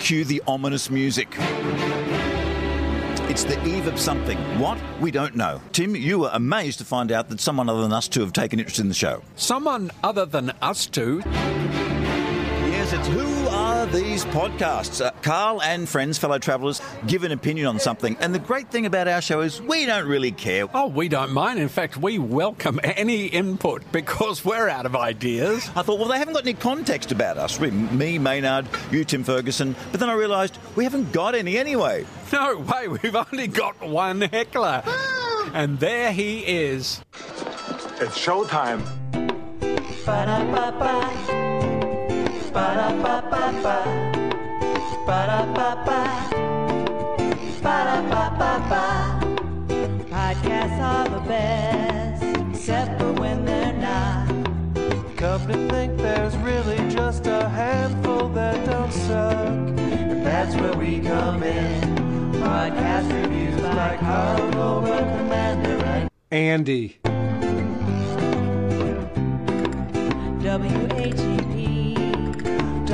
Cue the ominous music. It's the eve of something. What? We don't know. Tim, you were amazed to find out that someone other than us two have taken interest in the show. Someone other than us two. Yes, it's Who Are These Podcasts? Uh, Carl and friends, fellow travellers, give an opinion on something. And the great thing about our show is we don't really care. Oh, we don't mind. In fact, we welcome any input because we're out of ideas. I thought, well, they haven't got any context about us. We- Me, Maynard, you, Tim Ferguson. But then I realised we haven't got any anyway. No way, we've only got one heckler. And there he is. It's showtime. Podcasts are the best, except for when they're not. Come to think there's really just a handful that don't suck. And that's where we come in. Podcast reviews by Carl Goldberg, Commander, and Andy. WATP.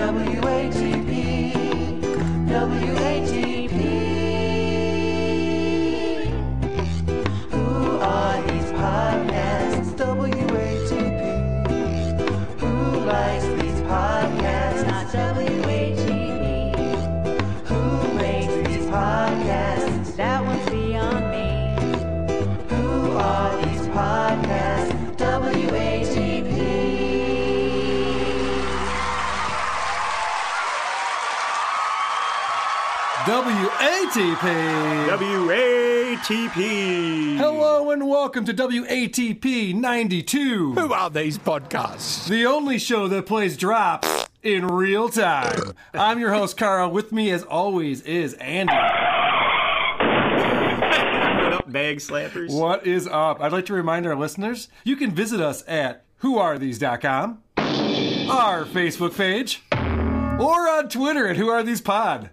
WATP. WATP. WATP. WATP. Hello and welcome to WATP 92. Who are these podcasts? The only show that plays drops in real time. I'm your host, Carl. With me, as always, is Andy. What up, bag slappers? What is up? I'd like to remind our listeners you can visit us at whoarethese.com, our Facebook page, or on Twitter at whoarethesepod.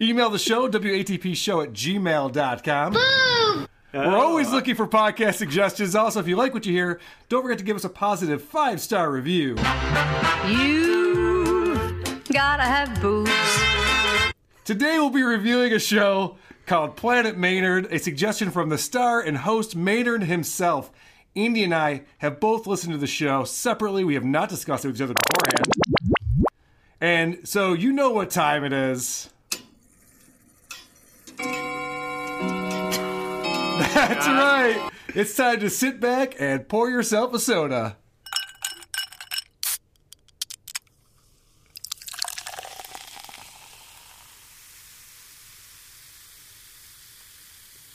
Email the show, WATPshow at gmail.com. We're always looking for podcast suggestions. Also, if you like what you hear, don't forget to give us a positive five star review. You gotta have boobs. Today we'll be reviewing a show called Planet Maynard, a suggestion from the star and host Maynard himself. Andy and I have both listened to the show separately. We have not discussed it with each other beforehand. And so you know what time it is. That's right. It's time to sit back and pour yourself a soda.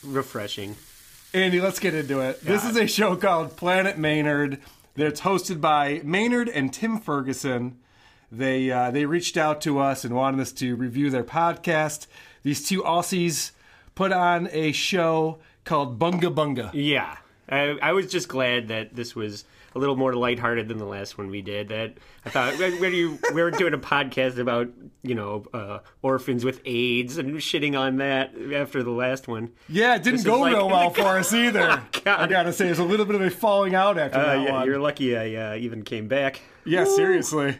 Refreshing. Andy, let's get into it. This is a show called Planet Maynard. That's hosted by Maynard and Tim Ferguson. They uh, they reached out to us and wanted us to review their podcast. These two Aussies put on a show called Bunga Bunga. Yeah. I, I was just glad that this was a little more lighthearted than the last one we did. That I thought when you we were doing a podcast about you know uh, orphans with AIDS and shitting on that after the last one. Yeah, it didn't This go like- real well for us either. Oh, God. I gotta say, there's a little bit of a falling out after Uh, that yeah, one. you're lucky I uh, even came back. yeah, seriously.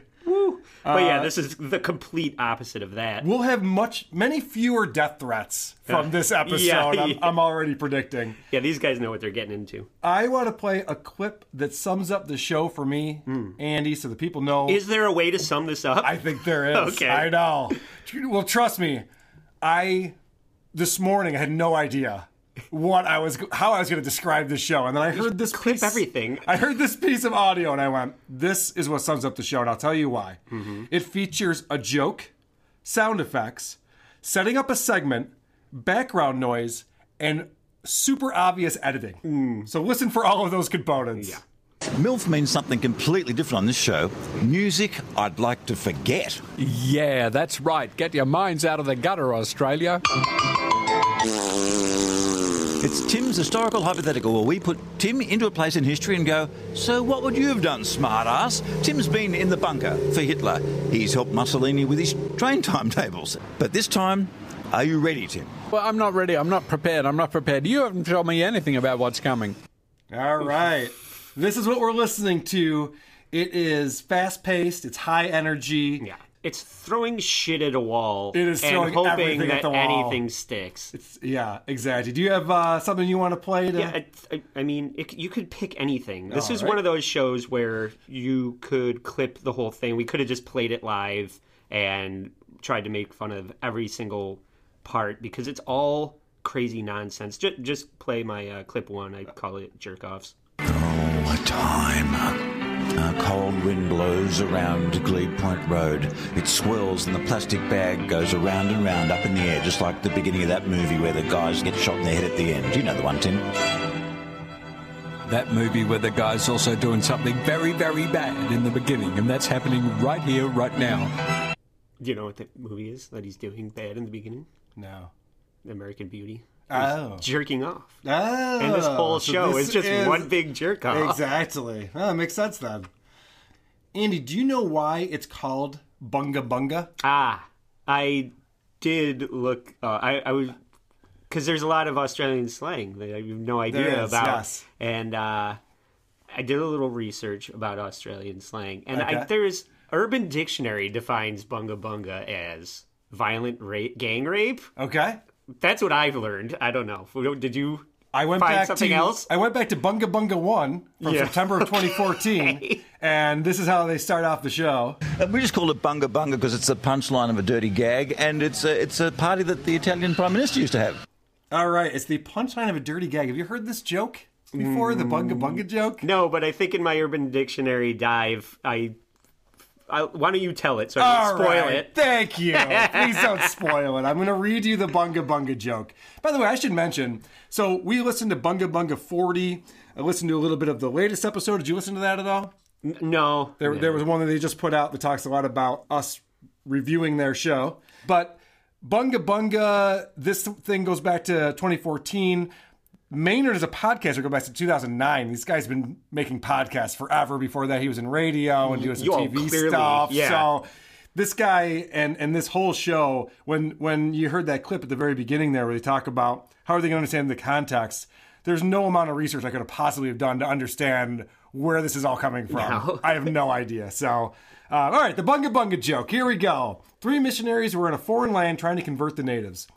But yeah, Uh, this is the complete opposite of that. We'll have much, many fewer death threats from this episode. Yeah, I'm. I'm already predicting. Yeah, these guys know what they're getting into. I want to play a clip that sums up the show for me, Andy, so the people know. Is there a way to sum this up? I think there is. Okay. I know. Well, trust me. I this morning I had no idea what I was how I was going to describe this show, and then I heard this clip piece, everything. I heard this piece of audio, and I went, "This is what sums up the show," and I'll tell you why. Mm-hmm. It features a joke, sound effects, setting up a segment, background noise, and super obvious editing. So listen for all of those components. Mm. Yeah. MILF means something completely different on this show. Music I'd like to forget. Yeah, that's right. Get your minds out of the gutter, Australia. It's Tim's historical hypothetical, where we put Tim into a place in history and go, So what would you have done, smartass? Tim's been in the bunker for Hitler. He's helped Mussolini with his train timetables. But this time, are you ready, Tim? Well, I'm not ready. I'm not prepared. I'm not prepared. You haven't told me anything about what's coming. All right. This is what we're listening to. It is fast paced, it's high energy. Yeah. It's throwing shit at a wall It is and throwing hoping everything that at the wall. anything sticks. It's, yeah, exactly. Do you have uh, something you want to play? To... Yeah, I, I, I mean, it, you could pick anything. This All is right. one of those shows where you could clip the whole thing. We could have just played it live and tried to make fun of every single part because it's all crazy nonsense. Just, just play my uh, clip one. I call it jerk offs. Oh, time. A cold wind blows around Glebe Point Road. It swirls and the plastic bag goes around and round up in the air, just like the beginning of that movie where the guys get shot in the head at the end. You know the one, Tim. That movie where the guy's also doing something very, very bad in the beginning, and that's happening right here, right now. Do you know what that movie is that he's doing bad in the beginning? No. American Beauty. Oh. Jerking off. Oh. And this whole so show this is just one big jerk off. Exactly. Oh, that makes sense then. Andy, do you know why it's called Bunga Bunga? Ah, I did look. Uh, I, I was because there's a lot of Australian slang that I have no idea is, about, yes. and uh, I did a little research about Australian slang, and I, there's Urban Dictionary defines bunga bunga as violent rape, gang rape. Okay. That's what I've learned. I don't know. Did you? I went find back something to else. I went back to Bunga Bunga One from Yeah. September of 2014, and this is how they start off the show. Uh, we just call it Bunga Bunga because it's the punchline of a dirty gag, and it's a, it's a party that the Italian Prime Minister used to have. All right, it's the punchline of a dirty gag. Have you heard this joke before? The Bunga Bunga joke? No, but I think in my Urban Dictionary dive, I. I why don't you tell it so I don't spoil right, it? Thank you. Please don't spoil it. I'm going to read you the Bunga Bunga joke. By the way, I should mention so we listened to Bunga Bunga 40. I listened to a little bit of the latest episode. Did you listen to that at all? No, There, there was one that they just put out that talks a lot about us reviewing their show. But Bunga Bunga, this thing goes back to 2014. Maynard is a podcaster. Go back to 2009. This guy's been making podcasts forever. Before that, he was in radio and doing some TV clearly, stuff. yeah. So this guy and and this whole show, when when you heard that clip at the very beginning there, where they talk about how are they going to understand the context, there's no amount of research I could have possibly have done to understand where this is all coming from. No. I have no idea. So, uh, all right, the bunga bunga joke. Here we go. Three missionaries were in a foreign land trying to convert the natives.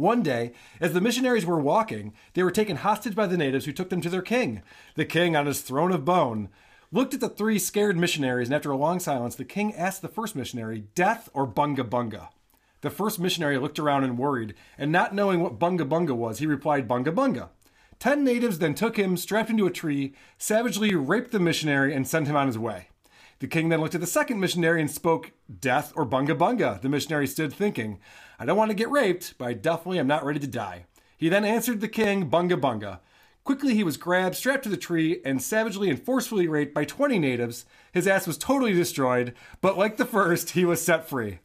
One day, as the missionaries were walking, they were taken hostage by the natives who took them to their king. The king, on his throne of bone, looked at the three scared missionaries, and after a long silence, the king asked the first missionary, Death or bunga bunga? The first missionary looked around and worried, and not knowing what bunga bunga was, he replied, Bunga bunga. Ten natives then took him, strapped him to a tree, savagely raped the missionary, and sent him on his way. The king then looked at the second missionary and spoke, Death or bunga bunga? The missionary stood thinking, I don't want to get raped, but I definitely am not ready to die. He then answered the king, Bunga bunga. Quickly, he was grabbed, strapped to the tree, and savagely and forcefully raped by 20 natives. His ass was totally destroyed, but like the first, he was set free.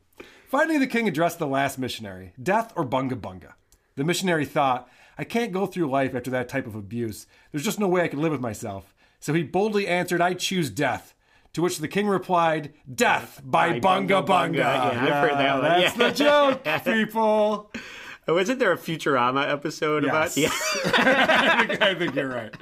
Finally, the king addressed the last missionary Death or bunga bunga? The missionary thought, I can't go through life after that type of abuse. There's just no way I can live with myself. So he boldly answered, I choose death. To which the king replied, Death by, By bunga Bunga bunga. Yeah, I've heard that one. That's Yeah. the joke, people. Wasn't there a Futurama episode about? Yes. I, think, I think you're right.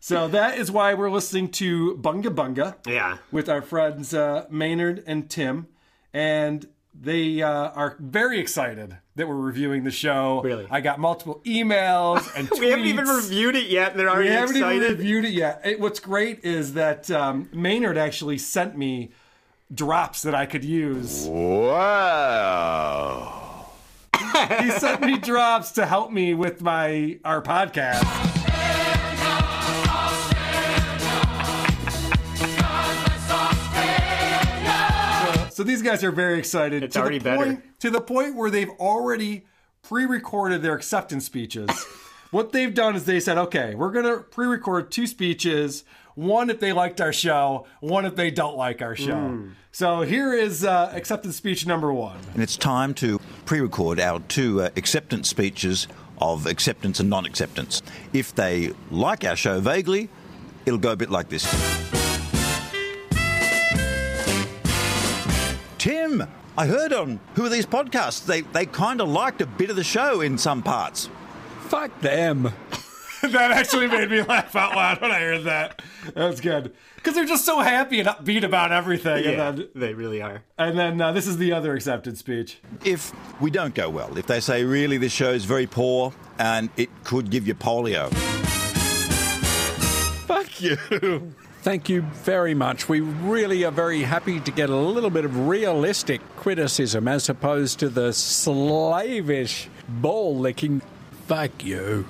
So that is why we're listening to Bunga Bunga Yeah. Yeah. with our friends uh, Maynard and Tim. And they uh, are very excited that we're reviewing the show. Really? I got multiple emails and tweets. We haven't even reviewed it yet, they're We already haven't even excited. reviewed it yet. It- what's great is that um, Maynard actually sent me drops that I could use. Wow. he sent me drops to help me with my our podcast. So, so these guys are very excited. It's to already the better. point, to the point where they've already pre-recorded their acceptance speeches. what they've done is they said, "Okay, we're going to pre-record two speeches. one if they liked our show, one if they don't like our show. Mm. So here is uh, acceptance speech number one. And it's time to pre record our two uh, acceptance speeches of acceptance and non acceptance. If they like our show vaguely, it'll go a bit like this I heard on Who Are These Podcasts, they, they kind of liked a bit of the show in some parts. Fuck them. that actually made me laugh out loud when I heard that. That's good because they're just so happy and upbeat about everything. Yeah, and then, they really are. and then uh, this is the other accepted speech. If we don't go well, if they say, really, this show is very poor and it could give you polio. Fuck you. Thank you very much. We really are very happy to get a little bit of realistic criticism as opposed to the slavish ball licking. Fuck you.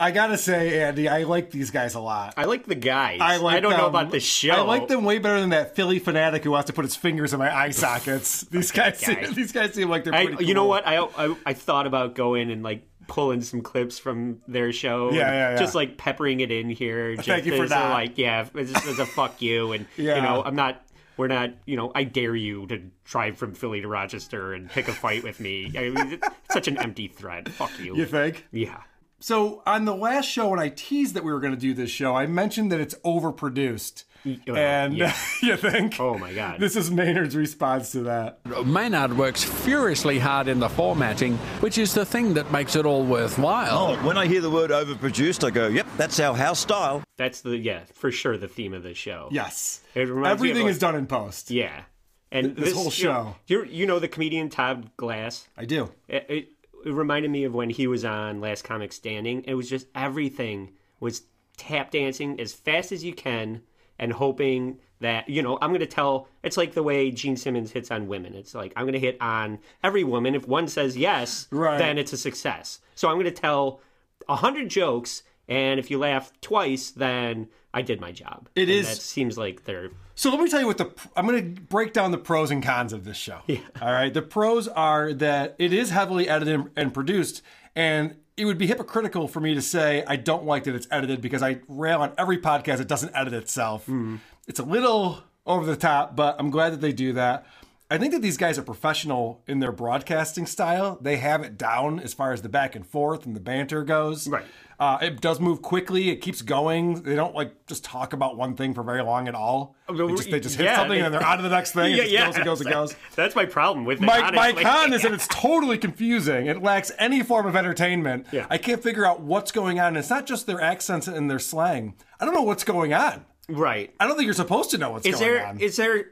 I gotta say, Andy, I like these guys a lot. I like the guys. I like. I don't know about the show. I like them way better than that Philly fanatic who wants to put his fingers in my eye sockets. These guys, guy. seem, these guys seem like they're I, pretty. you know what? I, I I thought about going and like pulling some clips from their show. Yeah, yeah, yeah. Just like peppering it in here. Just Thank you for that. Like, yeah, it's just as a fuck you, and Yeah. you know, I'm not. We're not. You know, I dare you to drive from Philly to Rochester and pick a fight with me. I mean, it's such an empty threat. Fuck you. You think? Yeah. So on the last show, when I teased that we were going to do this show, I mentioned that it's overproduced. Well, and yeah. you think? Oh my god. This is Maynard's response to that. Maynard works furiously hard in the formatting, which is the thing that makes it all worthwhile. Oh, when I hear the word overproduced, I go, yep, that's our house style. That's the yeah for sure the theme of the show. Yes. It reminds me of, Everything like- is done in post. Yeah. And this whole you know, show. you're, you know the comedian Todd Glass. I do. It, it, it reminded me of when he was on Last Comic Standing. It was just everything was tap dancing as fast as you can and hoping that you know I'm going to tell. It's like the way Gene Simmons hits on women. It's like I'm going to hit on every woman. If one says yes, Right. then it's a success. So I'm going to tell a hundred jokes, and if you laugh twice, then I did my job. It is. is- That seems like they're So let me tell you what the I'm going to break down the pros and cons of this show. yeah. All right. The pros are that it is heavily edited and produced, and it would be hypocritical for me to say I don't like that it's edited because I rail on every podcast that doesn't edit itself. Hmm. It's a little over the top, but I'm glad that they do that. I think that these guys are professional in their broadcasting style. They have it down as far as the back and forth and the banter goes. Right. Uh, it does move quickly. It keeps going. They don't like just talk about one thing for very long at all. They just, they just hit Yeah, something they- and they're on to the next thing. It just goes and goes and goes. That's my problem with it. My, my con is that it's totally confusing. It lacks any form of entertainment. Yeah. I can't figure out what's going on. It's not just their accents and their slang. I don't know what's going on. right. I don't think you're supposed to know what's Is going there on. is there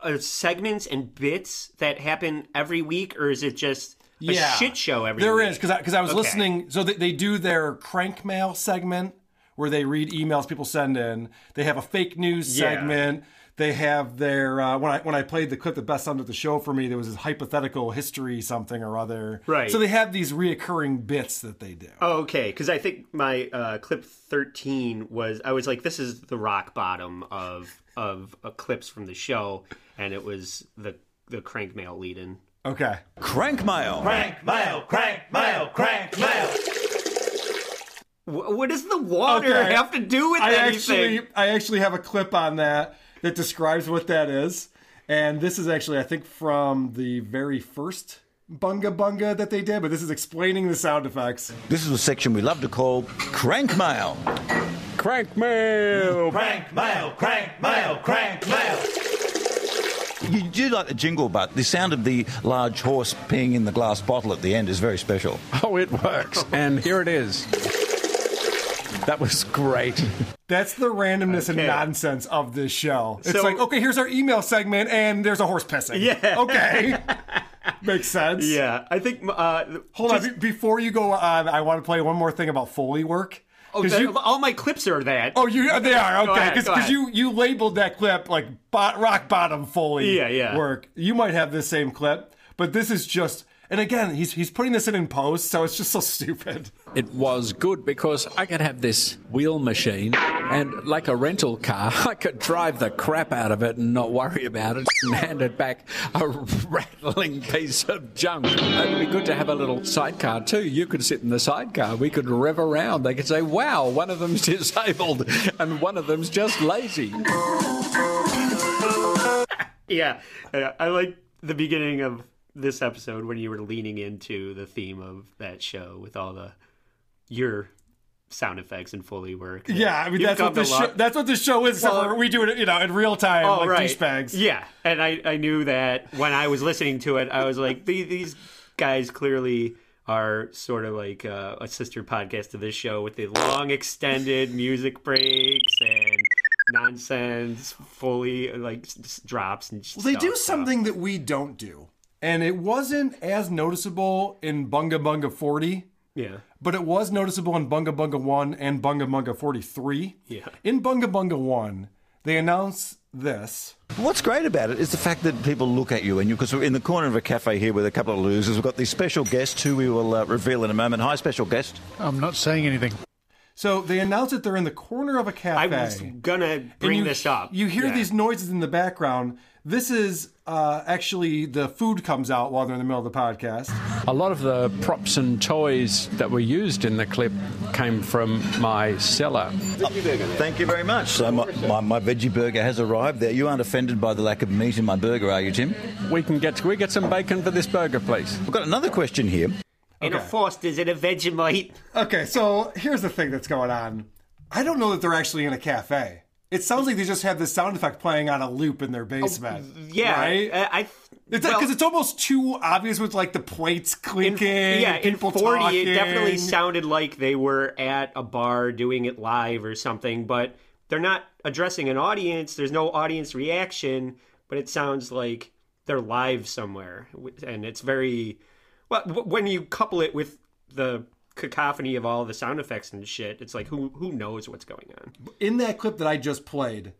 uh, segments and bits that happen every week, or is it just a shit show every There week? is because I, 'cause I was Okay. listening. So they, they do their crank mail segment where they read emails people send in. They have a fake news Yeah. segment. They have their uh, when I when I played the clip that best summed up the show for me, there was this hypothetical history something or other. Right. So they have these reoccurring bits that they do. Oh, okay, because I think my uh, clip thirteen was I was like, this is the rock bottom of of uh, clips from the show, and it was the the crank mail lead in. Okay. Crank mail. Crank mail, crank mail, crank mail. What does the water Okay. have to do with I anything? actually I actually have a clip on that that describes what that is. And this is actually I think from the very first Bunga Bunga that they did, but this is explaining the sound effects. This is a section we love to call crank mail. Crank mail! Crank mail, crank mail, crank mail. You do like the jingle, but the sound of the large horse peeing in the glass bottle at the end is very special. Oh, it works. And here it is. That was great. That's the randomness and nonsense of this show. It's So- like, okay, here's our email segment, and there's a horse pissing. Yeah. Okay. Makes sense. Yeah, I think. Uh, Hold on. be- Before you go on, I want to play one more thing about Foley work. Oh, 'Cause that- you, all my clips are that. oh, you they are okay because you you labeled that clip like bot, rock bottom Foley Yeah, yeah. work. You might have the same clip, but this is just And again, he's he's putting this in in post, so it's just so stupid. It was good because I could have this wheel machine and, like a rental car, I could drive the crap out of it and not worry about it and hand it back a rattling piece of junk. It'd be good to have a little sidecar too. You could sit in the sidecar. We could rev around. They could say, wow, one of them's disabled and one of them's just lazy. Yeah, uh, I like the beginning of this episode when you were leaning into the theme of that show with all the your sound effects and Foley work. Yeah, I mean that's what come to the show, that's what the show is. Well, so we do it, you know, in real time, Oh, like right. douchebags. Yeah, and I, I knew that when I was listening to it, I was like, "The- these guys clearly are sort of like uh, a sister podcast to this show with the long extended music breaks and nonsense, fully like s- s- drops and Well, they do stuff, something that we don't do, and it wasn't as noticeable in Bunga Bunga 40. Yeah. But it was noticeable in Bunga Bunga 1 and Bunga Bunga 43. Yeah. In Bunga Bunga 1, they announce this. What's great about it is the fact that people look at you, and because we're in the corner of a cafe here with a couple of losers, we've got these special guests who we will uh, reveal in a moment. Hi, special guest. I'm not saying anything. So they announce that they're in the corner of a cafe. I was gonna bring you, this up. You hear Yeah. these noises in the background. This is uh, actually the food comes out while they're in the middle of the podcast. A lot of the props and toys that were used in the clip came from my cellar. Thank you very much. So my, my, my veggie burger has arrived there. You aren't offended by the lack of meat in my burger, are you, Tim? We can get we get some bacon for this burger, please. We've got another question here. In a Foster's in a Vegemite. Okay, so here's the thing that's going on. I don't know that they're actually in a cafe. It sounds like they just have this sound effect playing on a loop in their oh, basement. Yeah, right? I, I It's well, because it's almost too obvious with like the plates clinking. yeah, in 40, talking. it definitely sounded like they were at a bar doing it live or something, but they're not addressing an audience. There's no audience reaction, but it sounds like they're live somewhere. And it's very. Well, when you couple it with the cacophony of all the sound effects and shit, it's like, who, who knows what's going on? in that clip that I just played,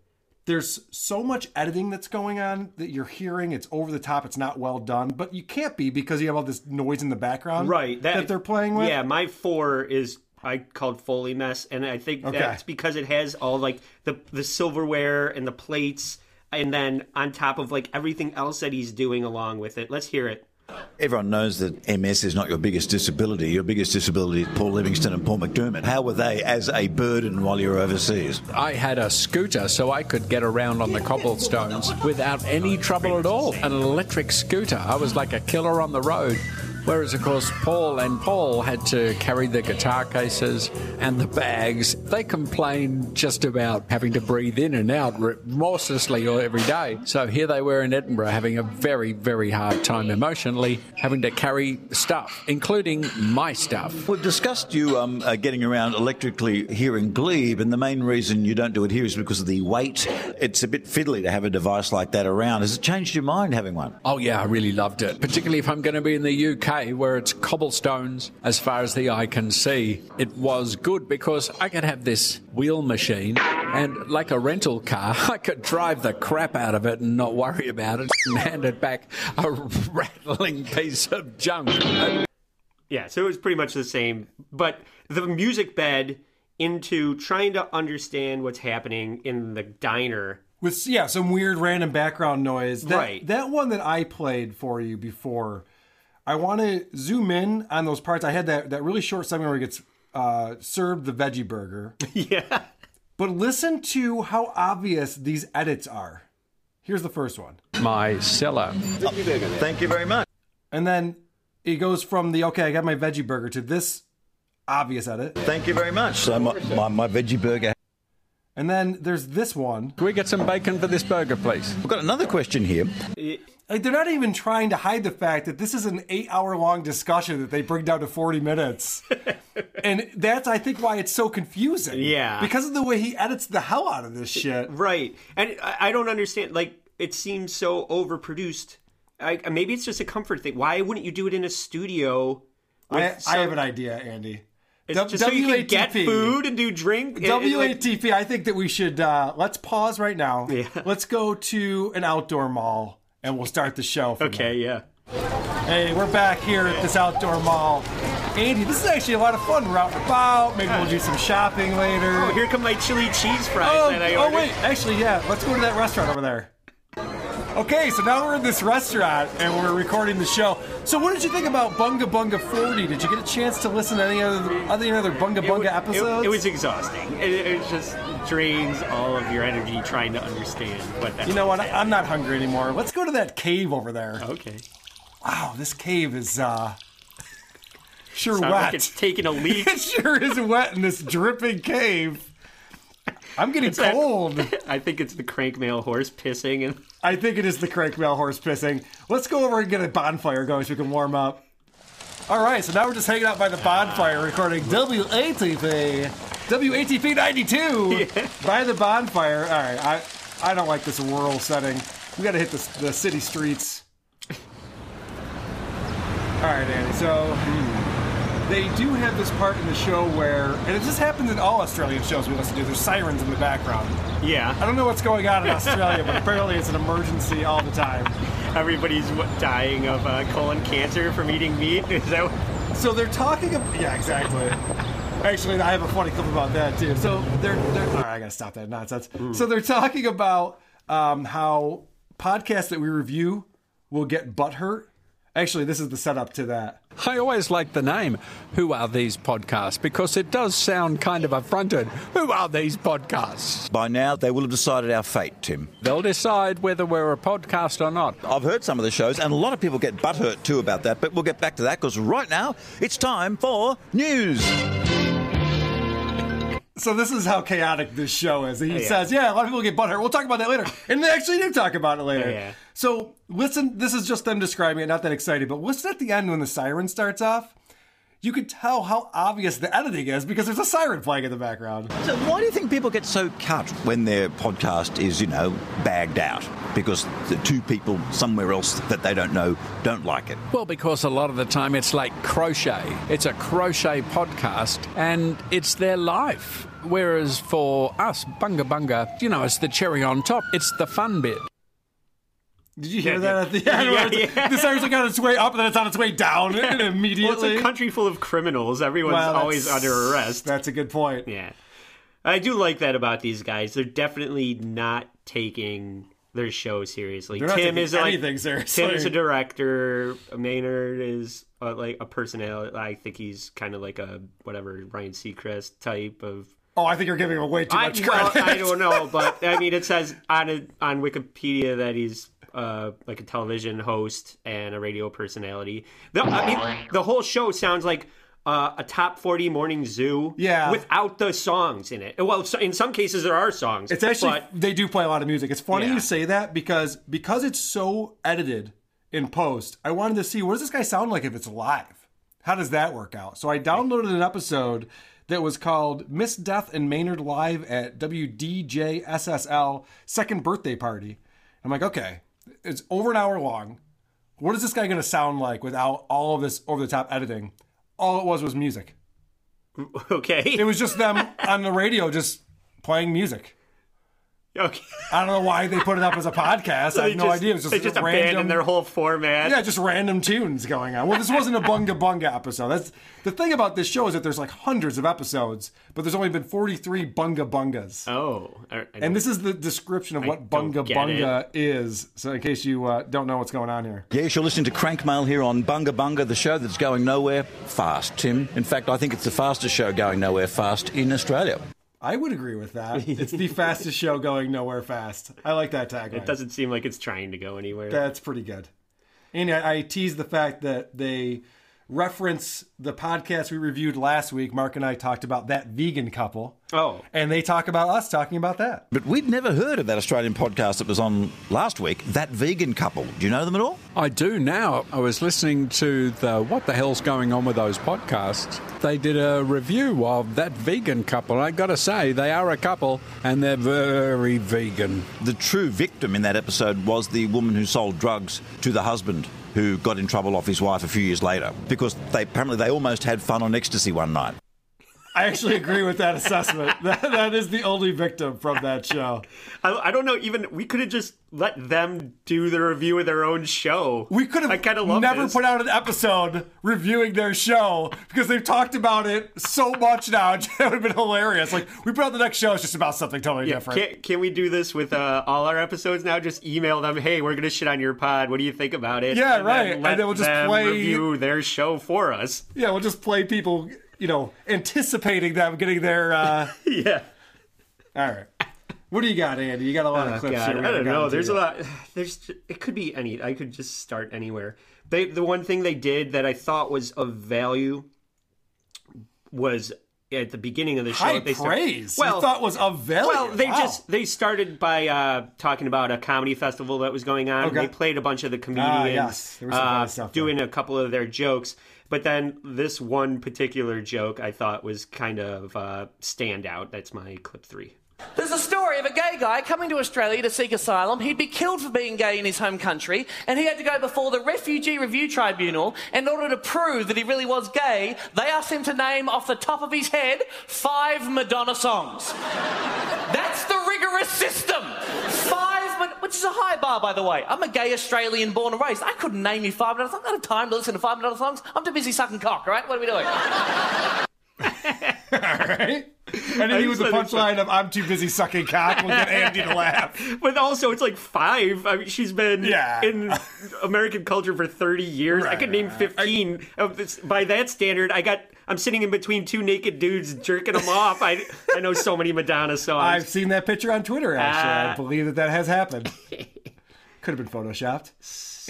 there's so much editing that's going on that you're hearing. It's over the top. It's not well done, but you can't be because you have all this noise in the background, right That, they're playing with. Yeah, my four is I called Foley mess, and I think Okay. that's because it has all like the the silverware and the plates, and then on top of like everything else that he's doing along with it. Let's hear it. Everyone knows that MS is not your biggest disability. Your biggest disability is Paul Livingston and Paul McDermott. How were they as a burden while you were overseas? I had a scooter so I could get around on the cobblestones without any trouble at all. An electric scooter. I was like a killer on the road. Whereas, of course, Paul and Paul had to carry the guitar cases and the bags. They complained just about having to breathe in and out remorselessly every day. So here they were in Edinburgh having a very, very hard time emotionally, having to carry stuff, including my stuff. We've discussed you um, uh, getting around electrically here in Glebe, and the main reason you don't do it here is because of the weight. It's a bit fiddly to have a device like that around. Has it changed your mind having one? Oh, yeah, I really loved it. Particularly if I'm going to be in the UK where it's cobblestones as far as the eye can see. It was good because I could have this wheel machine and, like a rental car, I could drive the crap out of it and not worry about it and hand it back a rattling piece of junk. Yeah, so it was pretty much the same, but the music bed into trying to understand what's happening in the diner. with yeah, some weird random background noise. That, Right. That one that I played for you before. I want to zoom in on those parts. I had that that really short segment where he gets uh, served the veggie burger. yeah. But listen to how obvious these edits are. Here's the first one. My cellar. Thank you very much. And then it goes from the okay, I got my veggie burger to this obvious edit. Thank you very much. So my, my, my veggie burger. And then there's this one. Can we get some bacon for this burger, please? We've got another question here. Like they're not even trying to hide the fact that this is an eight hour long discussion that they bring down to 40 minutes. and that's, I think, why it's so confusing. Yeah. Because of the way he edits the hell out of this shit. Right. And I don't understand. Like, it seems so overproduced. I, maybe it's just a comfort thing. Why wouldn't you do it in a studio? I, I have an idea, Andy. It's W- just so you can get food and do drink. and- and, like- WATP, I think that we should, uh, let's pause right now. Yeah. Let's go to an outdoor mall and we'll start the show. Okay, yeah. Hey, we're back here at this outdoor mall. Andy, this is actually a lot of fun. We're out and about. Maybe we'll do some shopping later. Oh, here come my chili cheese fries Oh, that I oh wait, actually, yeah. Let's go to that restaurant over there. Okay, so now we're in this restaurant and we're recording the show. So, what did you think about Bunga Bunga 40? Did you get a chance to listen to any other any other Bunga It Bunga wa- episodes? It, it was exhausting. It, it just drains all of your energy trying to understand what that. You know what? I, I'm not hungry anymore. Let's go to that cave over there. Okay. Wow, this cave is uh sure Sounds wet. like it's taking a leak. it sure is wet in this dripping cave. I'm getting that- cold. I think it's the crank mail horse pissing and I think it is the crank mail horse pissing. Let's go over and get a bonfire going so we can warm up. All right, so now we're just hanging out by the bonfire recording WATP, WATP 92 by the bonfire. All right, I I don't like this rural setting. We got to hit the, the city streets. All right, Andy. So hmm, they do have this part in the show where, and it just happens in all Australian shows we listen to. There's sirens in the background. Yeah. I don't know what's going on in Australia, but apparently it's an emergency all the time. everybody's what, dying of uh, colon cancer from eating meat. Is that? What, So they're talking about yeah, exactly. Actually, I have a funny clip about that too. So they're, they're all right. I gotta stop that nonsense. So they're talking about um, how podcasts that we review will get butt hurt. Actually, this is the setup to that. I always like the name, Who Are These Podcasts? because it does sound kind of affronted. Who are these podcasts? By now, they will have decided our fate, Tim. They'll decide whether we're a podcast or not. I've heard some of the shows, and a lot of people get butthurt too about that, but we'll get back to that because right now it's time for news. So this is how chaotic this show is. He Oh, yeah. says, "Yeah, a lot of people get butthurt. We'll talk about that later," and they actually do talk about it later. Yeah, yeah. So listen, this is just them describing it. Not that excited, but listen at the end when the siren starts off. You can tell how obvious the editing is because there's a siren playing in the background. So, why do you think people get so cut when their podcast is, you know, bagged out? Because the two people somewhere else that they don't know don't like it. Well, because a lot of the time it's like crochet. It's a crochet podcast and it's their life. Whereas for us, Bunga Bunga, you know, it's the cherry on top. It's the fun bit. Did you hear Yeah, that yeah. at the end? where Yeah, it's- yeah. The siren's like on its way up and then it's on its way down well, immediately. it's a country full of criminals. Everyone's Well, always under arrest. That's a good point. Yeah. I do like that about these guys. They're definitely not taking their show seriously. They're Tim taking is like anything seriously. Tim is a director. Maynard is uh, like a personality. I think he's kind of like a whatever Ryan Seacrest type of. Oh, I think you're giving him way too I, much well, credit. I don't know, but I mean, it says on a, on Wikipedia that he's uh, like a television host and a radio personality. The, I mean, the whole show sounds like uh, a top forty morning zoo. Yeah. without the songs in it. Well, so- in some cases there are songs. It's actually but they do play a lot of music. It's funny Yeah. you say that because because it's so edited in post. I wanted to see what does this guy sound like if it's live. How does that work out? So I downloaded an episode that was called Miss Death and Maynard live at WDJSSL second birthday party. I'm like, okay, it's over an hour long. What is this guy going to sound like without all of this over the top editing? All it was was music. okay, It was just them on the radio just playing music. Okay. I don't know why they put it up as a podcast. I have no just- idea. It was just, they just random. abandoned their whole format. yeah, just random tunes going on. Well, this wasn't a bunga bunga episode. That's the thing about this show is that there's like hundreds of episodes, but there's only been 43 bunga bungas. Oh, I- I And this is the description of what don't bunga bunga is. So in case you uh, don't know what's going on here. Yes, you're listening to Crank Mail here on Bunga Bunga, the show that's going nowhere fast, Tim. In fact, I think it's the fastest show going nowhere fast in Australia. I would agree with that. It's the fastest show going nowhere fast. I like that tagline. it doesn't seem like it's trying to go anywhere. That's pretty good. And I, I teased the fact that they reference the podcast we reviewed last week. Mark and I talked about that vegan couple. Oh. And they talk about us talking about that. But we'd never heard of that Australian podcast that was on last week, That Vegan Couple. Do you know them at all? I do now. I was listening to the What the Hell's Going On with Those podcasts. They did a review of that vegan couple. I gotta say, they are a couple and they're very vegan. The true victim in that episode was the woman who sold drugs to the husband who got in trouble off his wife a few years later because they apparently they almost had fun on ecstasy one night. I actually agree with that assessment. That, that is the only victim from that show. I, I don't know. Even we could have just let them do the review of their own show. We could I have kind of never this. put out an episode reviewing their show because they've talked about it so much now. It would have been hilarious. Like we put out the next show, it's just about something totally Yeah, different. can, can we do this with uh, all our episodes now? Just email them. Hey, we're gonna shit on your pod. What do you think about it? Yeah, And right. Then And then we'll just play- review their show for us. Yeah, we'll just play people, you know, anticipating them getting their. Uh... Yeah. All right. What do you got, Andy? You got a lot of Oh, clips God, here. I don't know. There's a lot. There's. It could be any. I could just start anywhere. They, the one thing they did that I thought was of value was at the beginning of the show. High they start- praise. well, you thought was of value. Well, they Wow. just they started by uh, talking about a comedy festival that was going on. Okay. They played a bunch of the comedians, Ah, yes. There was some uh, stuff there. doing a couple of their jokes. But then this one particular joke I thought was kind of uh, standout. That's my clip three. There's a story of a gay guy coming to Australia to seek asylum. He'd be killed for being gay in his home country, and he had to go before the Refugee Review Tribunal. In order to prove that he really was gay, they asked him to name off the top of his head five Madonna songs. That's the rigorous system. Five, which is a high bar, by the way. I'm a gay Australian born and raised. I couldn't name you five Madonna songs. I don't have time to listen to five Madonna songs. I'm too busy sucking cock, all right? What are we doing? All right. And with the said it's punchline of "I'm too busy sucking cock" We'll get Andy to laugh. But also, it's like five. I mean, she's been Yeah. in American culture for 30 years. I could name 15 of this. By that standard, I got. I'm sitting in between two naked dudes jerking them off. I I know so many Madonna songs. I've seen that picture on Twitter. Actually, I Ah. believe that that has happened. Could have been photoshopped.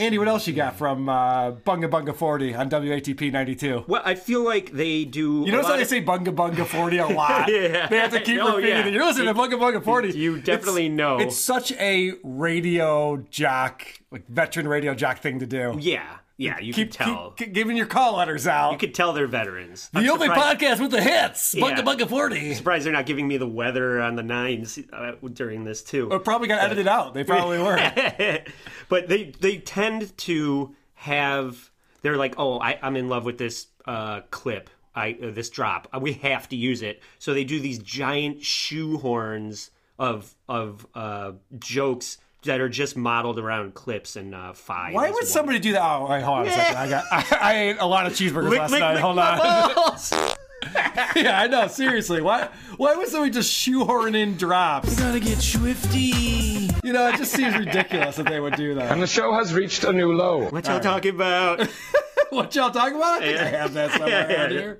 Andy, what else you got from uh, Bunga Bunga 40 on WATP 92? well, I feel like they do. You notice how they of- say Bunga Bunga 40 a lot? Yeah. They have to keep Oh, repeating yeah. it. You're listening to Bunga Bunga 40. You definitely It's- know. It's such a radio jock, like veteran radio jock thing to do. Yeah, yeah. You Keep, could tell. keep giving your call letters out. you could tell they're veterans. the I'm only surprised- podcast with the hits, Yeah. Bunga Bunga 40. Surprised they're not giving me the weather on the nines uh, during this too. It probably got edited out. They probably were. but they they tend to have they're like oh I, i'm in love with this uh, clip I, uh, this drop Uh, we have to use it so they do these giant shoehorns of of uh, jokes that are just modeled around clips and uh, five Why would one. somebody do that? Oh, wait, hold on a second. I got. I, I ate a lot of cheeseburgers Lick, last lick, night. lick hold my on. balls. yeah, I know. Seriously, why? Why would somebody just shoehorn in drops? You gotta get swifty. You know, it just seems ridiculous that they would do that. And the show has reached a new low. what y'all talking about what y'all talking about? I think I have that somewhere Yeah. around here.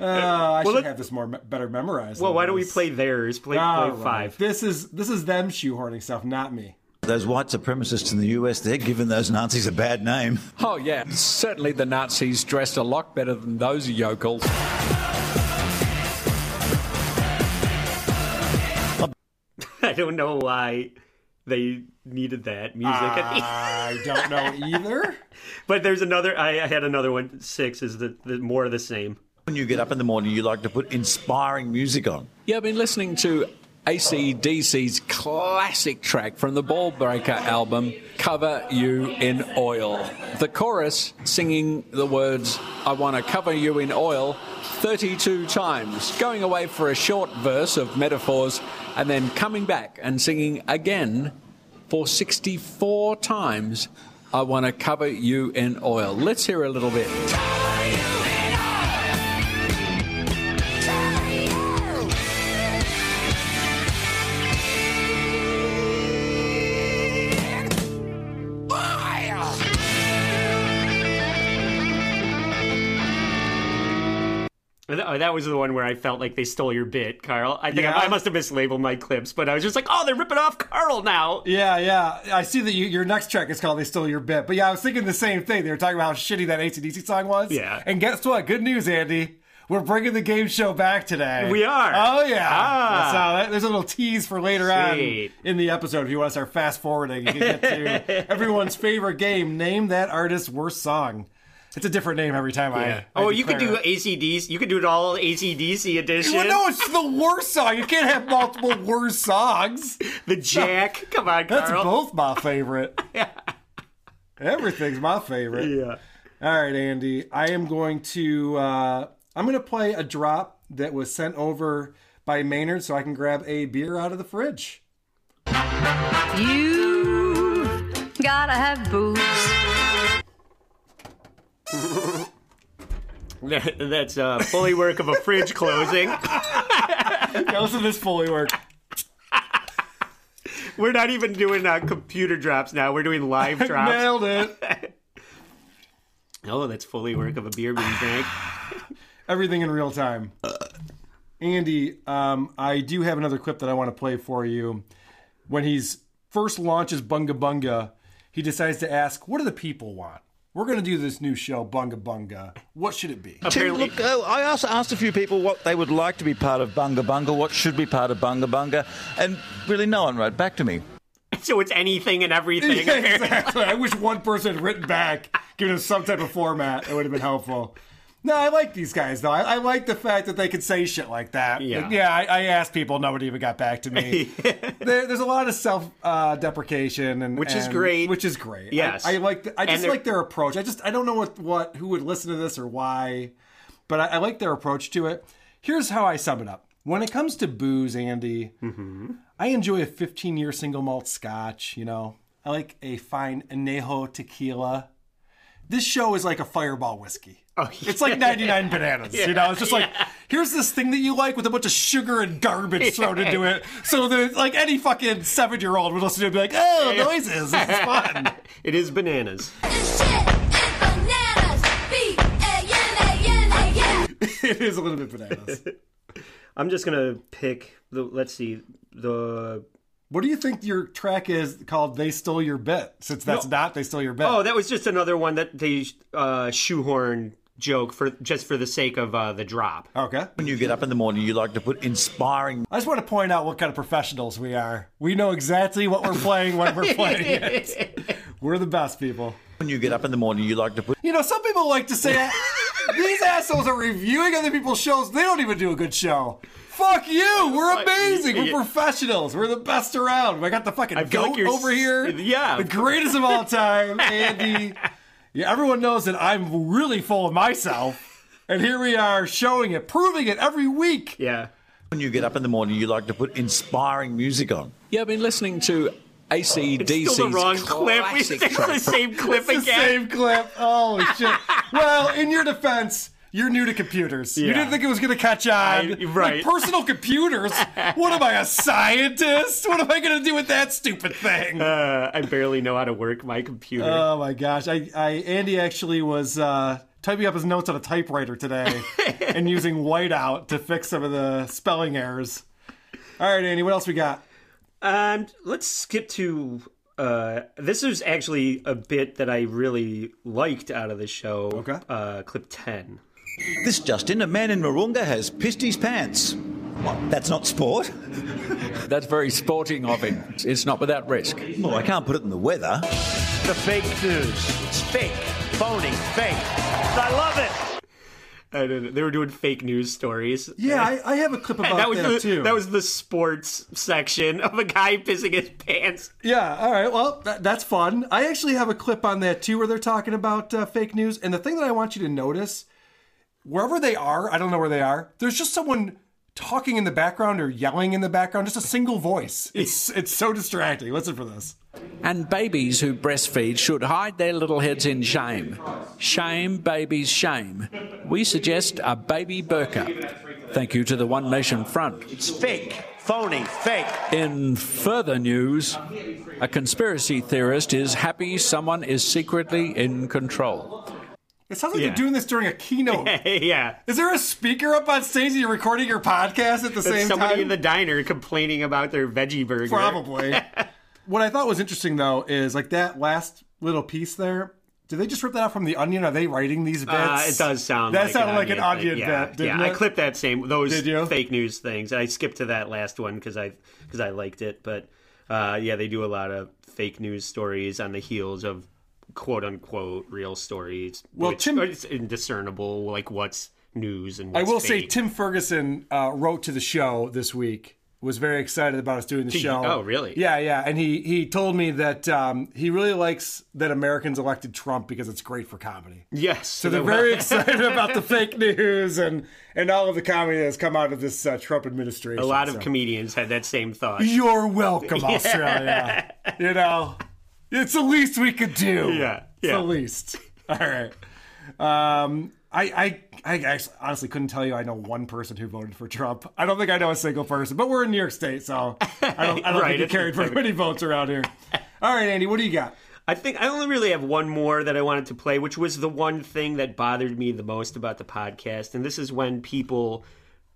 Uh, I should let- have this more better memorized. well than why don't we play theirs play, All play right. five This is this is them shoehorning stuff, not me. Those white supremacists in the US, they're giving those Nazis a bad name. Oh, yeah. Certainly the Nazis dressed a lot better than those yokels. i don't know why they needed that music at I don't know either. But there's another. I, I had another one. Six is the, the more of the same. When you get up in the morning, you like to put inspiring music on. Yeah, I've been listening to ACDC's classic track from the Ball Breaker album, Cover You in Oil. The chorus singing the words, I want to cover you in oil, 32 times, going away for a short verse of metaphors, and then coming back and singing again for 64 times, I want to cover you in oil. Let's hear a little bit. Oh, that was the one where I felt like they stole your bit, Carl. I think Yeah. I, I must have mislabeled my clips, but I was just like, oh, they're ripping off Carl now. Yeah, yeah. I see that you, your next track is called They Stole Your Bit. But yeah, I was thinking the same thing. They were talking about how shitty that ACDC song was. Yeah. And guess what? Good news, Andy. We're bringing the game show back today. We are. Oh, yeah. Ah. So there's a little tease for later Sweet. on in the episode. If you want to start fast forwarding, you can get to everyone's favorite game Name That Artist's Worst Song. It's a different name every time I. I oh, you could do declare it. ACDC. You could do it all ACDC edition. Well, no, it's the worst song. You can't have multiple worst songs. The Jack. Come on, Carl. That's both my favorite. yeah. Everything's my favorite. Yeah. All right, Andy. I am going to. Uh, I'm going to play a drop that was sent over by Maynard so I can grab a beer out of the fridge. You gotta have booze. That's uh, Foley work of a fridge closing. Yeah, listen to this Foley work. We're not even doing uh, computer drops now. We're doing live drops. Nailed it. Oh, that's Foley work of a beer being drank. Everything in real time. Andy, um, I do have another clip that I want to play for you. When he's first launches Bunga Bunga, he decides to ask, "What do the people want?" We're going to do this new show, Bunga Bunga. What should it be? Tim, look, uh, I also asked a few people what they would like to be part of Bunga Bunga, what should be part of Bunga Bunga, and really no one wrote back to me. So it's anything and everything. Yeah, exactly. I wish one person had written back, given us some type of format. It would have been helpful. No, I like these guys though. I, I like the fact that they could say shit like that. Yeah. Like, yeah. I, I asked people, nobody even got back to me. there, there's a lot of self uh, deprecation, and Which is great. Which is great. Yes. I, I like. The, I just like their approach. I just I don't know what what who would listen to this or why, but I, I like their approach to it. Here's how I sum it up. When it comes to booze, Andy, Mm-hmm. I enjoy a 15 year single malt scotch, you know. I like a fine anejo tequila. This show is like a fireball whiskey. Oh, It's like 99 bananas, you know? It's just like, here's this thing that you like with a bunch of sugar and garbage thrown into it. So that, like, any fucking seven year old would listen to it and be like, oh, noises. This is fun. It is bananas. it is a little bit bananas. I'm just gonna pick the. Let's see the. What do you think your track is called They Stole Your Bit? Since that's not They Stole Your Bit. Oh, that was just another one that they uh, shoehorn joke for just for the sake of uh, the drop. Okay. When you get up in the morning, you like to put inspiring. I just want to point out what kind of professionals we are. We know exactly what we're playing when we're playing it. We're the best people. When you get up in the morning, you like to put. You know, some people like to say these assholes are reviewing other people's shows. They don't even do a good show. Fuck you! We're amazing. We're professionals. We're the best around. I got the fucking goat like over here. yeah. the greatest of all time, Andy. Yeah, everyone knows that I'm really full of myself, and here we are showing it, proving it every week. Yeah. When you get up in the morning, you like to put inspiring music on. Yeah, I've been listening to ACDC's Still the wrong clip. We classic stick track. the same clip It's the again. same clip. Holy shit. Well, in your defense, you're new to computers. You didn't think it was going to catch on. I- right. Like personal computers. what am I, a scientist? What am I going to do with that stupid thing? Uh, I barely know how to work my computer. Oh my gosh. I, I Andy actually was uh, typing up his notes on a typewriter today and using whiteout to fix some of the spelling errors. All right, Andy, what else we got? Um, let's skip to. Uh, this is actually a bit that I really liked out of the show. Okay. Uh, clip ten. This Justin, a man in Marunga has pissed his pants. What? That's not sport. That's very sporting of him. It's- It's not without risk. Well, I can't put it in the weather. The fake news. It's fake, phony, fake. I love it. I. They were doing fake news stories. Yeah, I, I have a clip about that was that the, too. that was the sports section of a guy pissing his pants. Yeah, all right. Well, that, that's fun. I actually have a clip on that too where they're talking about uh, fake news. And the thing that I want you to notice, wherever they are, I don't know where they are, there's just someone talking in the background or yelling in the background, just a single voice. It's it's so distracting. Listen for this. And babies who breastfeed should hide their little heads in shame. Shame, babies, shame. We suggest a baby burqa. Thank you to the One Nation Front. It's fake, phony, fake. In further news, a conspiracy theorist is happy someone is secretly in control. It sounds like Yeah. you're doing this during a keynote. yeah. Is there a speaker up on stage and you're recording your podcast at the That's same somebody time? Somebody in the diner complaining about their veggie burger. Probably. what I thought was interesting though is like that last little piece there. Did they just rip that out from the Onion? Are they writing these bits? Uh, it does sound that like sounded an like an onion yeah, bit. Didn't yeah. it? I clipped that same those fake news things. I skipped to that last one because I because I liked it. But uh, yeah, they do a lot of fake news stories on the heels of quote unquote real stories. Well, which Tim- it's indiscernible, like what's news and what's I will say. Tim Ferguson uh, wrote to the show this week was very excited about us doing the Gee, show. oh, really? Yeah, yeah. And he he told me that um, he really likes that Americans elected Trump because it's great for comedy. Yes. So they're very excited about the fake news and and all of the comedy that's come out of this uh, Trump administration. A lot of So- comedians had that same thought. You're welcome, Australia. you know, it's the least we could do. Yeah, It's yeah. the least. All right. Um, I, I, I actually, honestly couldn't tell you I know one person who voted for Trump. I don't think I know a single person, but we're in New York State, so I don't, I don't Right, think he it's- carried very many votes around here. All right, Andy, what do you got? I think I only really have one more that I wanted to play, which was the one thing that bothered me the most about the podcast, and this is when people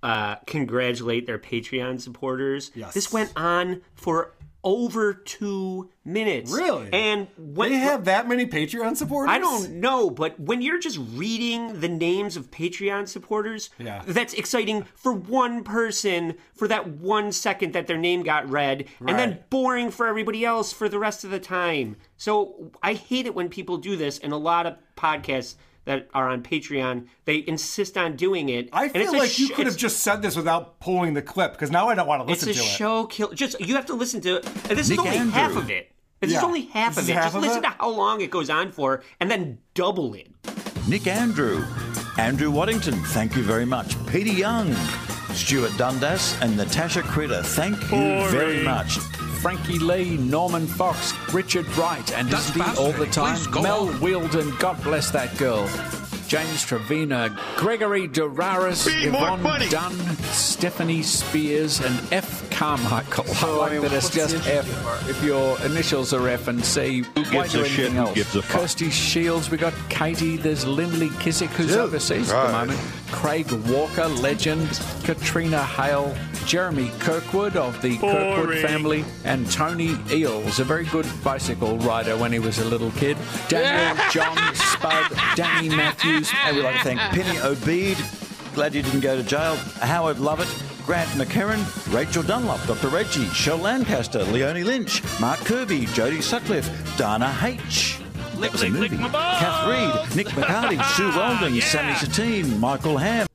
uh, congratulate their Patreon supporters. Yes. This went on for over two minutes. Really? And when They have that many Patreon supporters? I don't know, but when you're just reading the names of Patreon supporters, Yeah. that's exciting for one person for that one second that their name got read, and then boring for everybody else for the rest of the time. So I hate it when people do this, and a lot of podcasts that are on Patreon, they insist on doing it. I and feel it's a like you could have just said this without pulling the clip because now I don't want to listen to it. It's a show kill. Just you have to listen to. And this Nick is only Andrew. half of it. This Yeah. is only half This of it. half Just of listen it? to how long it goes on for, and then double it. Nick Andrew, Andrew Waddington, thank you very much. Peter Young, Stuart Dundas, and Natasha Critter, thank you very much. Frankie Lee, Norman Fox, Richard Wright, and That's isn't all the time? Mel on. Wielden, God bless that girl. James Trevina, Gregory Duraris, Be Yvonne funny. Dunn, Stephanie Spears, and F. Carmichael. I like that it's just F. If your initials are F and C, why gives do a shit anything who else? gives a fuck? Kirsty Shields, we got Katie, there's Lindley Kissick, who's overseas at the moment. Craig Walker, legend, Katrina Hale, Jeremy Kirkwood of the Kirkwood family, and Tony Eels, a very good bicycle rider when he was a little kid. Daniel, John, Spud, Danny Matthews. And we'd like to thank Penny Obeid, glad you didn't go to jail, Howard Lovett, Grant McCarran, Rachel Dunlop, Dr. Reggie, Shell Lancaster, Leonie Lynch, Mark Kirby, Jodie Sutcliffe, Dana H. That was a movie. Kath Reed, Nick McCarty, Sue Weldon, Sammy Satine, Michael Ham.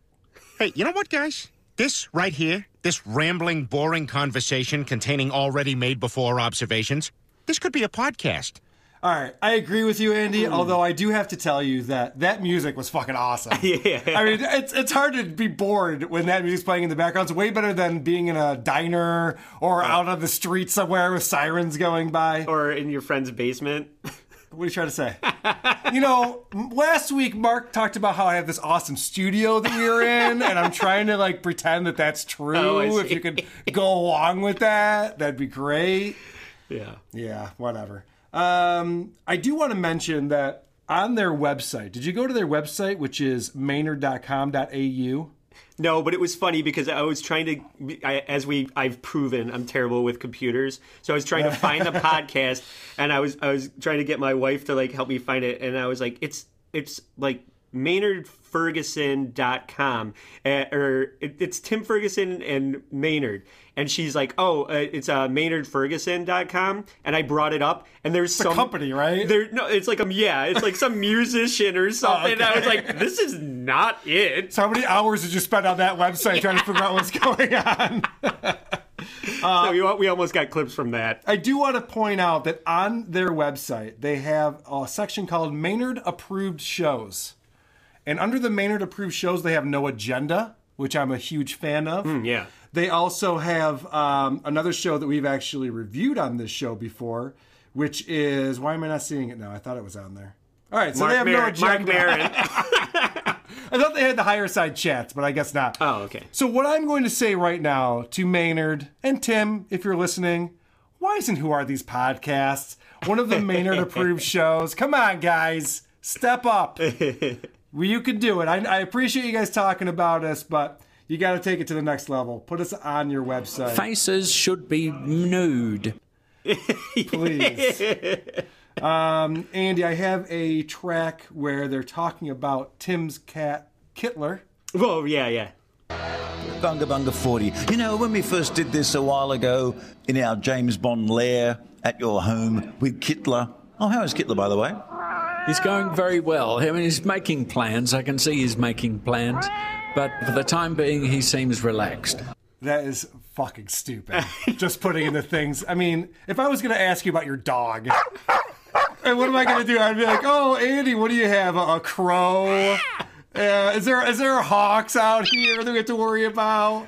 Hey, you know what, guys? This right here, this rambling, boring conversation containing already made before observations, this could be a podcast. All right, I agree with you, Andy. Although I do have to tell you that that music was fucking awesome. Yeah. I mean, it's it's hard to be bored when that music's playing in the background. It's way better than being in a diner or out on the street somewhere with sirens going by. Or in your friend's basement. What are you trying to say? you know, last week Mark talked about how I have this awesome studio that we are in, and I'm trying to like pretend that that's true. Oh, if you could go along with that, that'd be great. Yeah. Yeah, whatever. Um, I do want to mention that on their website, did you go to their website, which is maynard.com.au? No, but it was funny because I was trying to, I, as we I've proven, I'm terrible with computers. So I was trying to find the podcast, and I was I was trying to get my wife to like help me find it, and I was like, it's it's like MaynardFerguson.com, uh, or it, it's Tim Ferguson and Maynard. And she's like, oh, uh, it's uh, MaynardFerguson.com. And I brought it up, and there's a some company, right? There, no, it's like um, yeah, it's like some musician or something. And I was like, this is not it. So how many hours did you spend on that website trying to figure out what's going on? so we, we almost got clips from that. I do want to point out that on their website, they have a section called Maynard Approved Shows. And under the Maynard Approved Shows, they have no agenda, which I'm a huge fan of. yeah. They also have um, another show that we've actually reviewed on this show before, which is why am I not seeing it now? I thought it was on there. All right, so Mark they have no Mark agenda. Maron. I thought they had the higher side chats, but I guess not. Oh, okay. So what I'm going to say right now to Maynard and Tim, if you're listening, why isn't Who Are These Podcasts one of the Maynard approved shows? Come on, guys, step up. Well, you can do it. I, I appreciate you guys talking about us, but you got to take it to the next level. Put us on your website, Faces should be nude. please. um, Andy, I have a track where they're talking about Tim's cat Kittler. Whoa, yeah, yeah. Bunga Bunga 40. You know, when we first did this a while ago in our James Bond lair at your home with Kittler. Oh, how is Kittler, by the way? He's going very well. I mean, he's making plans. I can see he's making plans. But for the time being, he seems relaxed. That is fucking stupid. Just putting in the things. I mean, if I was going to ask you about your dog, and what am I going to do? I'd be like, "Oh, Andy, what do you have? A, crow? Uh, is there is there a hawks out here that we have to worry about?"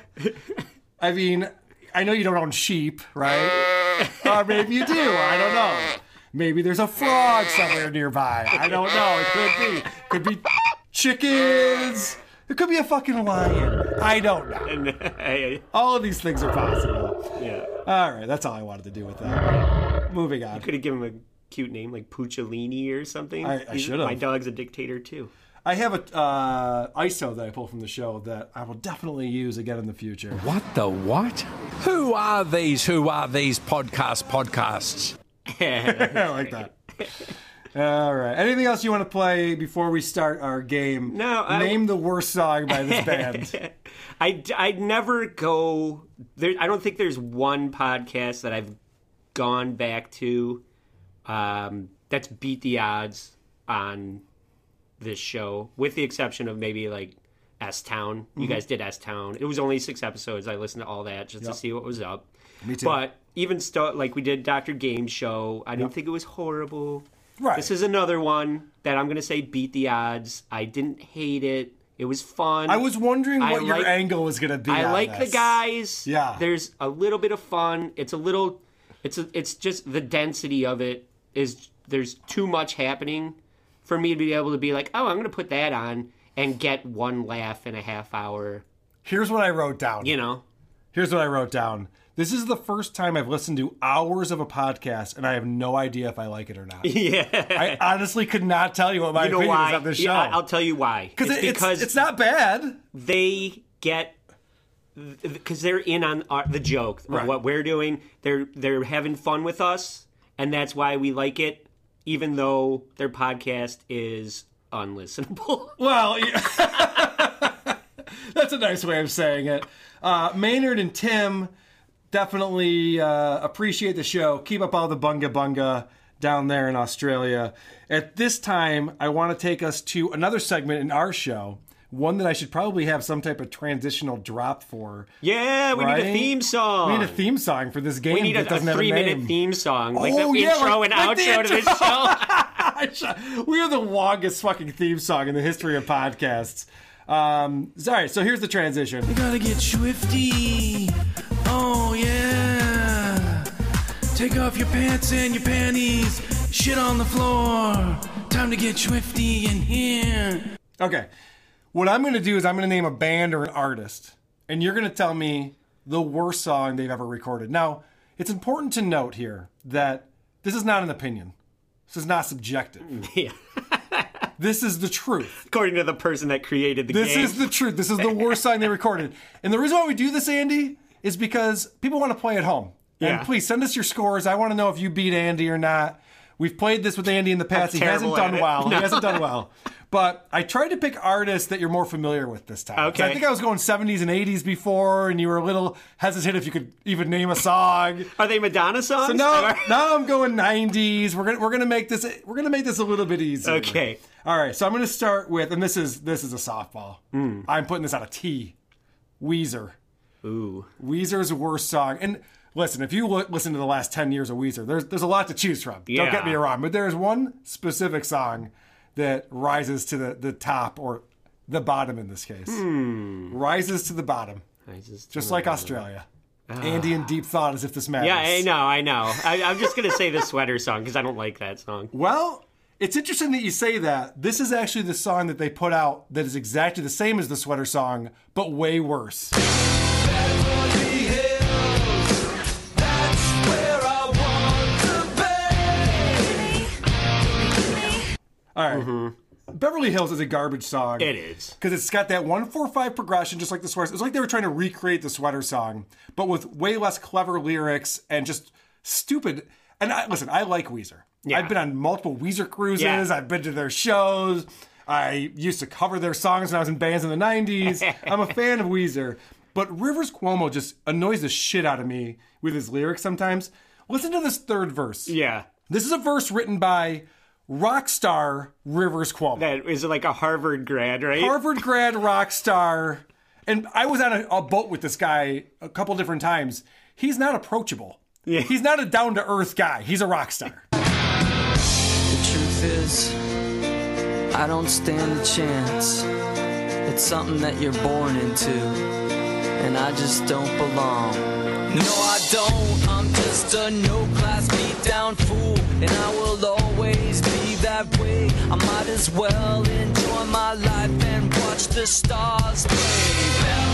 I mean, I know you don't own sheep, right? or maybe you do. I don't know. Maybe there's a frog somewhere nearby. I don't know. It could be. Could be chickens. It could be a fucking lion. I don't know. All of these things are possible. yeah. All right, that's all I wanted to do with that. Moving on. Could have given him a cute name like Puccellini or something. I- I should've. My dog's a dictator too. I have a uh, ISO that I pulled from the show that I will definitely use again in the future. What the what? Who are these? Who are these podcast podcasts? I like that. All right. Anything else you want to play before we start our game? No, I- Name the worst song by this band. I I'd never go there. I don't think there's one podcast that I've gone back to um, that's beat the odds on this show, with the exception of maybe like S Town. You Mhm. guys did S Town. It was only six episodes. I listened to all that just Yep. to see what was up. Me too. But even still, like we did Doctor Game Show, I didn't think it was horrible. Right. This is another one that I'm going to say beat the odds. I didn't hate it. It was fun. I was wondering what your angle was going to be. I like the guys. Yeah. There's a little bit of fun. It's a little it's a, it's just the density of it is there's too much happening for me to be able to be like, "Oh, I'm going to put that on and get one laugh in a half hour." Here's what I wrote down. You know. Here's what I wrote down. This is the first time I've listened to hours of a podcast, and I have no idea if I like it or not. Yeah. I honestly could not tell you what my you know opinion why? is on this show. Yeah, I'll tell you why. Because It's it's, because it's not bad. they get because they're in on our, the joke of Right. what we're doing. They're they're having fun with us, and that's why we like it, even though their podcast is unlistenable. Well, yeah. that's a nice way of saying it. Uh, Maynard and Tim definitely uh, appreciate the show. Keep up all the bunga bunga down there in Australia. At this time, I want to take us to another segment in our show. One that I should probably have some type of transitional drop for. Yeah, we need a theme song. We need a theme song for this game. We need that a, doesn't a have a three-minute theme song, like Oh, the yeah, intro like- and like the outro to this show. we are the longest fucking theme song in the history of podcasts. Um, sorry, so here's the transition. You gotta get swifty. Oh yeah. Take off your pants and your panties. Shit on the floor. Time to get swifty in here. Okay, what I'm going to do is I'm going to name a band or an artist, and you're going to tell me the worst song they've ever recorded. Now, it's important to note here that this is not an opinion. This is not subjective. Yeah. This is the truth. According to the person that created the This game. This is the truth. This is the worst song they recorded. And the reason why we do this, Andy, is because people want to play at home. Yeah. And please send us your scores. I want to know if you beat Andy or not. We've played this with Andy in the past. He hasn't done well. No. He hasn't done well. But I tried to pick artists that you're more familiar with this time. Okay. I think I was going 70s and 80s before, and you were a little hesitant if you could even name a song. Are they Madonna songs? So now, now I'm going 90s. We're gonna we're gonna make this we're gonna make this a little bit easier. Okay. All right. So I'm gonna start with, and this is this is a softball. Hmm. I'm putting this on a T. Weezer. Ooh. Weezer's worst song. And listen, if you look, listen to the last 10 years of Weezer, there's there's a lot to choose from. Don't get me wrong, but there's one specific song that rises to the, the top or the bottom in this case. Hmm. Rises to the bottom. Rises to Just like bottom. Australia. Ah. Andy in deep thought as if this matters. Yeah, I know, I know. I, I'm just gonna say the sweater song because I don't like that song. Well, it's interesting that you say that. This is actually the song that they put out that is exactly the same as the sweater song, but way worse. All right. mhm Beverly Hills is a garbage song. It is. Because it's got that 145 progression, just like the sweater. It's like they were trying to recreate the sweater song, but with way less clever lyrics and just stupid. And I, listen, I like Weezer. Yeah. I've been on multiple Weezer cruises. Yeah. I've been to their shows. I used to cover their songs when I was in bands in the 90s. I'm a fan of Weezer. But Rivers Cuomo just annoys the shit out of me with his lyrics sometimes. Listen to this third verse. Yeah. This is a verse written by rock star Rivers Cuomo. That is like a Harvard grad, right? Harvard grad rock star. And I was on a, a boat with this guy a couple different times. He's not approachable. Yeah. He's not a down to earth guy. He's a rock star. The truth is, I don't stand a chance. It's something that you're born into, and I just don't belong. No, I don't. I'm just a no class beat down fool, and I will always be that way. I might as well enjoy my life and watch the stars play.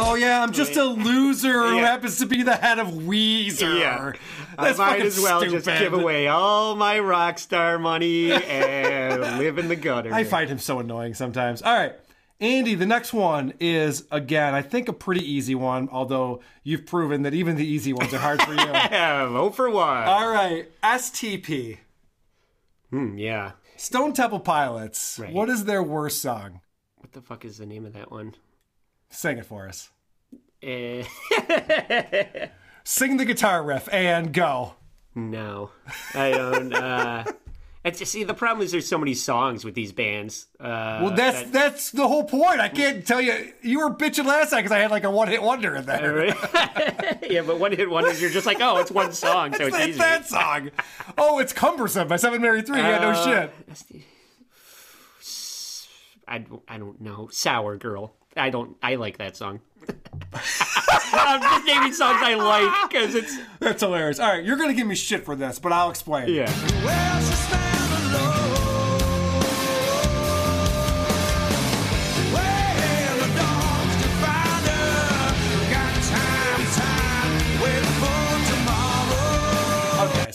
Oh yeah, I'm just a loser who happens to be the head of Weezer. Yeah. That's I might as well stupid. just give away all my rock star money and live in the gutter. I find him so annoying sometimes. All right. Andy, the next one is again, I think a pretty easy one, although you've proven that even the easy ones are hard for you. Vote for one. All right, STP. Hmm, yeah. Stone Temple Pilots. Right. What is their worst song? What the fuck is the name of that one? Sing it for us. Eh, Sing the guitar riff and go. no, I don't. Uh, it's see, the problem is there's so many songs with these bands. Uh, Well, that's that- that's the whole point. I can't tell you. You were bitching last night because I had like a one hit wonder in there. yeah, but one hit wonders, you're just like, oh, it's one song, so it's, It's easy. that song. Oh, it's cumbersome by Seven Mary Three. Yeah, no Uh, shit. I, don't- I don't know. Sour Girl. I don't. I like that song. I'm just naming songs I like because it's That's hilarious. All right, you're gonna give me shit for this, but I'll explain. yeah.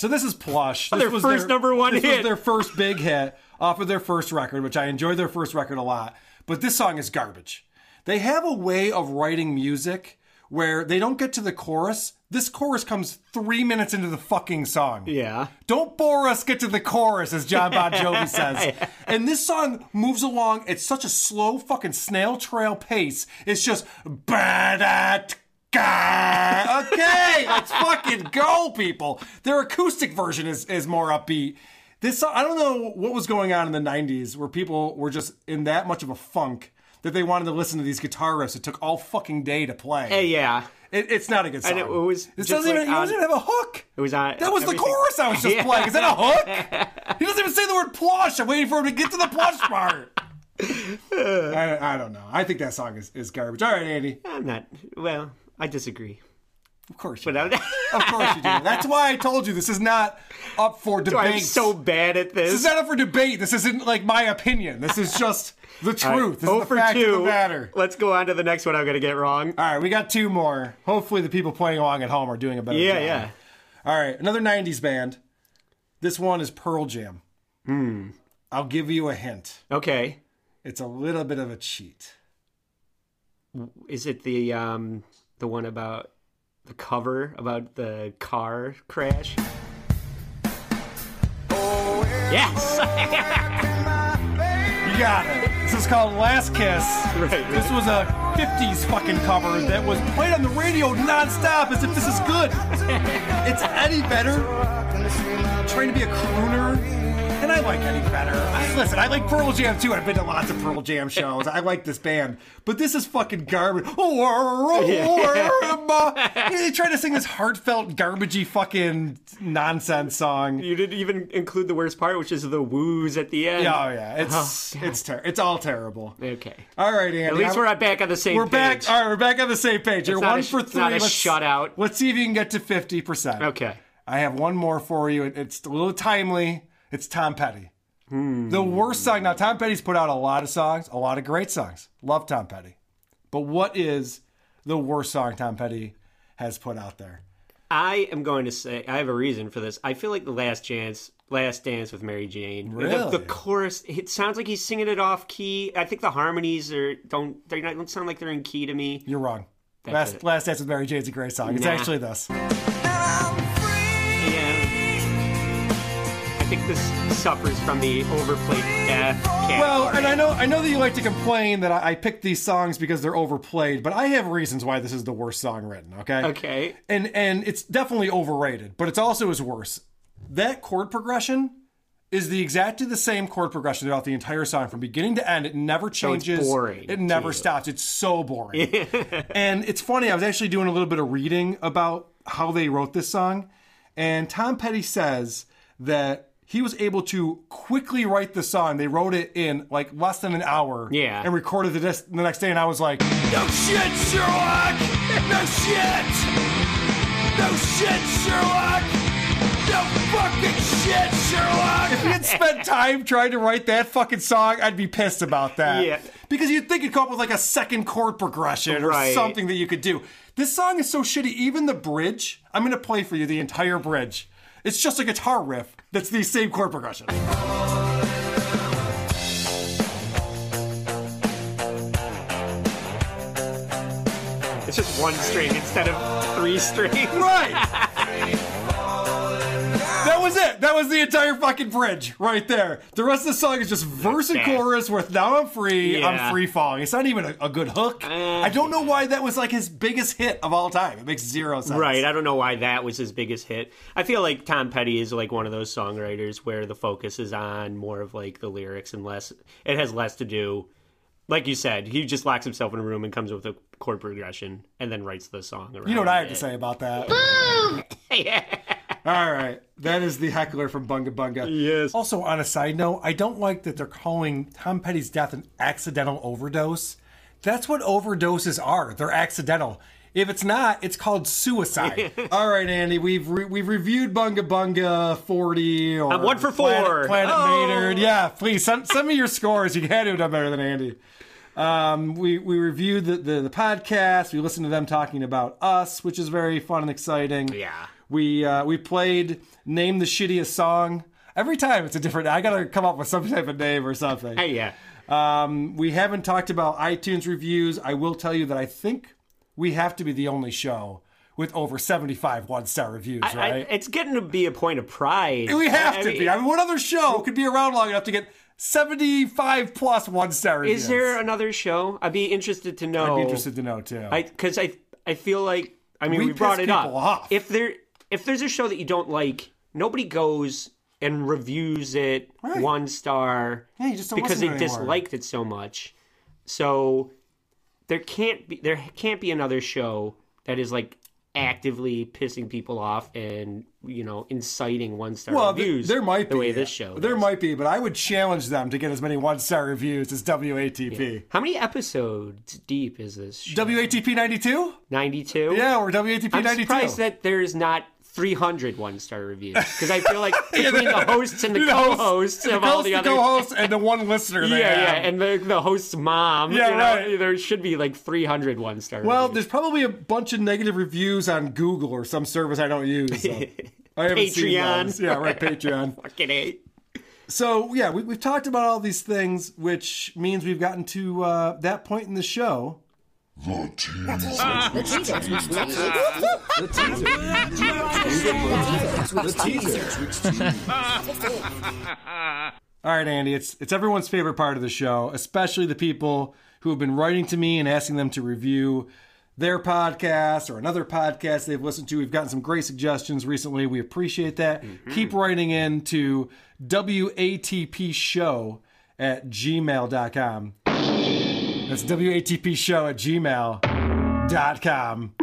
So this is Plush. This their was first number one this hit. was their first big hit off of their first record, which I enjoyed their first record a lot. But this song is garbage. They have a way of writing music where they don't get to the chorus. This chorus comes three minutes into the fucking song. Yeah. Don't bore us, get to the chorus, as John Bon Jovi says. And this song moves along at such a slow fucking snail trail pace. It's just ba-da-t- Okay, let's fucking go, people. Their acoustic version is, is more upbeat. This song, I don't know what was going on in the 90s where people were just in that much of a funk that they wanted to listen to these guitar riffs. It took all fucking day to play. Hey, yeah. It, it's not a good song. And it was It doesn't, like even, it doesn't even have a hook. It was on. That was the chorus I was just Yeah. playing. Is that a hook? He doesn't even say the word plush. I'm waiting for him to get to the plush part. I, I don't know. I think that song is, is garbage. All right, Andy. I'm not. Well, I disagree. Of course you But do. Of course you do. That's why I told you this is not up for debate. I'm so bad at this this. is not up for debate. This isn't like my opinion. This is just the All right, truth. This oh is the for fact two. matter. Let's go on to the next one. I'm gonna get wrong. All right, we got two more. Hopefully, the people playing along at home are doing a better Yeah, job. Yeah, yeah. All right, another 90s band. This one is Pearl Jam. Hmm. I'll give you a hint. Okay. It's a little bit of a cheat. Is it the um the one about the cover about the car crash? Yes. You got it. This is called Last Kiss. Right, right. This was a 50s fucking cover that was played on the radio nonstop as if this is good. It's Eddie Vedder trying to be a crooner. I like Eddie Vedder. I, listen, I like Pearl Jam too. I've been to lots of Pearl Jam shows. I like this band. But this is fucking garbage. They try to sing this heartfelt, garbagey fucking nonsense song. You didn't even include the worst part, which is the woos at the end. Yeah, oh yeah. It's Oh, it's ter- it's all terrible. Okay. All right, Andy. At least I'm- we're back on the same We're page. back. All right, we're back on the same page. You're one a- for three. not a let's, shutout. Let's see if you can get to fifty percent. Okay. I have one more for you. It's a little timely. It's Tom Petty. Hmm. The worst song. Now, Tom Petty's put out a lot of songs, a lot of great songs. Love Tom Petty. But what is the worst song Tom Petty has put out there? I am going to say I have a reason for this. I feel like the last chance, last dance with Mary Jane. The- Really? The, chorus. It sounds like he's singing it off key. I think the harmonies are don't they not don't sound like they're in key to me. You're wrong. That's Last, it. Last Dance with Mary Jane's a great song. It's actually this. Think this suffers from the overplayed death. Well, and I know I know that you like to complain that I, I picked these songs because they're overplayed, but I have reasons why this is the worst song written. Okay. Okay. And and it's definitely overrated, but it's also is worse. That chord progression is the exactly the same chord progression throughout the entire song from beginning to end. It never So it's changes. boring It never you. stops. It's so boring. and it's funny. I was actually doing a little bit of reading about how they wrote this song, and Tom Petty says that he was able to quickly write the song. They wrote it in like less than an hour. Yeah. And recorded it this, the next day, and I was like, "No shit, Sherlock! No shit! No shit, Sherlock! No fucking shit, Sherlock!" If he had spent time trying to write that fucking song, I'd be pissed about that. Yeah. Because you'd think you'd come up with like a second chord progression or Right. something that you could do. This song is so shitty. Even the bridge, I'm gonna play for you the entire bridge. It's just a guitar riff that's the same chord progression. It's just one string instead of three strings. Right. That was it. That was the entire fucking bridge right there. The rest of the song is just verse and chorus with "Now I'm free, Yeah. I'm free falling." It's not even a, a good hook. I don't know why that was like his biggest hit of all time. It makes zero sense. Right. I don't know why that was his biggest hit. I feel like Tom Petty is like one of those songwriters where the focus is on more of like the lyrics and less. It has less to do. Like you said, he just locks himself in a room and comes up with a chord progression and then writes the song. Around You know what I have it. to say about that? yeah. All right. That is the heckler from Bunga Bunga. Yes. Also, on a side note, I don't like that they're calling Tom Petty's death an accidental overdose. That's what overdoses are. They're accidental. If it's not, it's called suicide. All right, Andy, we've re- we've reviewed Bunga Bunga 40 or I'm one for four. Planet, Planet Oh. Maynard. Yeah, please send, send me your scores. You had to have done better than Andy. Um, we we reviewed the, the the podcast. We listened to them talking about us, which is very fun and exciting. Yeah. We uh, we played name the shittiest song. Every time it's a different. I gotta come up with some type of name or something. Hey, yeah. Um, we haven't talked about iTunes reviews. I will tell you that I think we have to be the only show with over 75 one star reviews, I- I- right? it's getting to be a point of pride. we have I to be. I mean, what other show could be around long enough to get 75 plus one star reviews? Is there another show? I'd be interested to know. I'd be interested to know too. because I, I feel like I mean We we, brought it up. off. If there if there's a show that you don't like, nobody goes and reviews it Right. one star Yeah, you just don't because they anymore. disliked it so much. So there can't be there can't be another show that is like actively pissing people off and you know inciting one star well, reviews. there might the be way this show. There does. might be, but I would challenge them to get as many one star reviews as WATP. How many episodes deep is this? Show? WATP 92? 92? Yeah, or WATP I'm 92. surprised that there's not 300 one star reviews because I feel like between the hosts and the, The co-hosts the of all host, the the other co-host, and the one listener. yeah yeah have. and the the host's mom Yeah, you know, right. there should be like 300 one star Well, reviews. there's probably a bunch of negative reviews on Google or some service I don't use. so I haven't Patreon. those. Yeah, right, Patreon. fucking eight So yeah, we, we've talked about all these things, which means we've gotten to uh, that point in the show. All right, Andy, it's it's everyone's favorite part of the show, especially the people who have been writing to me and asking them to review their podcast or another podcast they've listened to. We've gotten some great suggestions recently. We appreciate that. Keep writing in to WATP show at gmail.com. That's WATP show at gmail.com.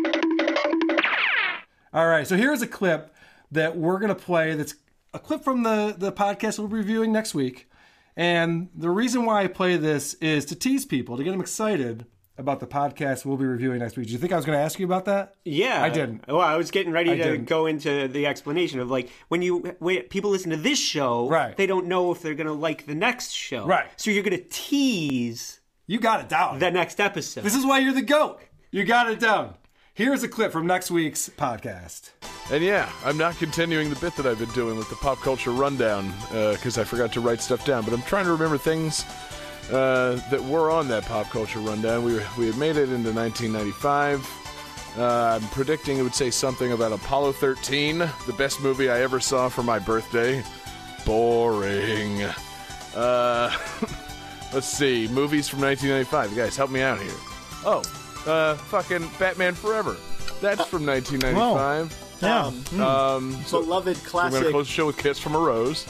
All right, so here's a clip that we're going to play that's a clip from the, the podcast we'll be reviewing next week. And the reason why I play this is to tease people, to get them excited about the podcast we'll be reviewing next week. Do you think I was going to ask you about that? yeah I didn't. well i was getting ready I to didn't. go into the explanation of like when you when people listen to this show Right. they don't know if they're gonna like the next show Right. so you're gonna tease You got it down. the next episode This is why you're the GOAT. You got it down. Here's a clip from next week's podcast. And yeah, I'm not continuing the bit that I've been doing with the pop culture rundown because I forgot to write stuff down. But I'm trying to remember things uh, that were on that pop culture rundown. We, were, we had made it into 1995. Uh, I'm predicting it would say something about Apollo 13, the best movie I ever saw for my birthday. Boring. Uh, let's see, movies from 1995. You guys, help me out here. Oh, uh, fucking Batman Forever. That's from 1995. Yeah. Um, Beloved classic. We're gonna close the show with "Kiss from a Rose."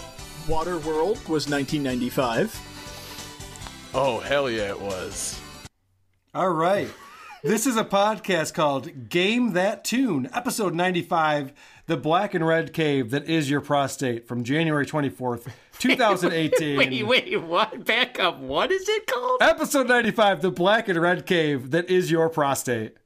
Waterworld was 1995. Oh, hell yeah, it was. All right. This is a podcast called Game That Tune, episode 95, The Black and Red Cave That Is Your Prostate from January 24th, 2018. wait, wait, what? Back up. What is it called? Episode 95, The Black and Red Cave That Is Your Prostate.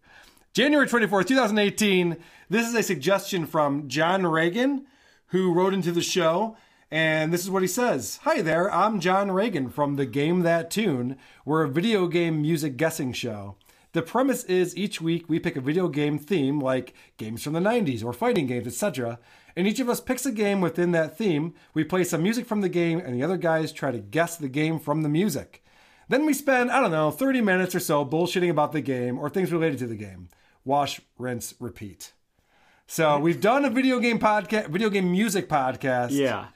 January 24th, 2018. This is a suggestion from John Reagan, who wrote into the show. And this is what he says Hi there, I'm John Reagan from the Game That Tune. We're a video game music guessing show. The premise is each week we pick a video game theme, like games from the 90s or fighting games, etc. And each of us picks a game within that theme. We play some music from the game, and the other guys try to guess the game from the music. Then we spend, I don't know, 30 minutes or so bullshitting about the game or things related to the game. Wash, rinse, repeat. So we've done a video game podcast, video game music podcast. Yeah.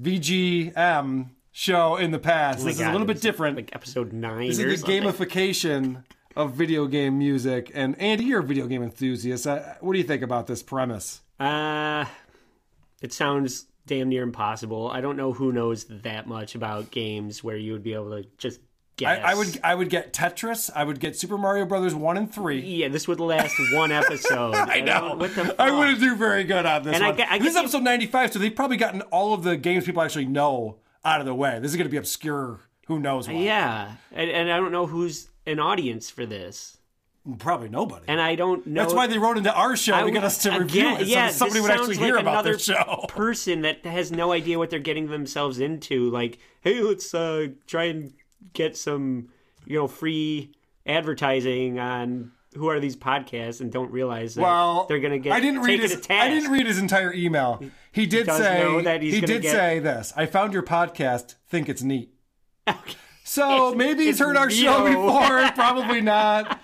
VGM show in the past. Oh this is a little bit different. Like episode nine. This is the something. gamification of video game music. And Andy, you're a video game enthusiast. Uh, what do you think about this premise? Uh, it sounds damn near impossible. I don't know who knows that much about games where you would be able to just guess. I, I would I would get Tetris. I would get Super Mario Brothers one and three. Yeah, this would last one episode. I know. the I wouldn't do very good on this And one. get- I this is episode 95, so they've probably gotten all of the games people actually know out of the way. This is going to be obscure. Who knows what? Yeah, and, and I don't know who's an audience for this. Probably nobody. And I don't know. That's why they wrote into our show I to get us to review again, it, so yeah, somebody would actually sounds hear about this show. person that has no idea what they're getting themselves into. Like, hey, let's uh, try and get some, you know, free advertising on who are these podcasts, and don't realize that Well, they're going to get. I didn't read his. I didn't read his entire email. He did does say that he's he did get- say this. I found your podcast. Think it's neat. So maybe he's heard our show before. Probably not.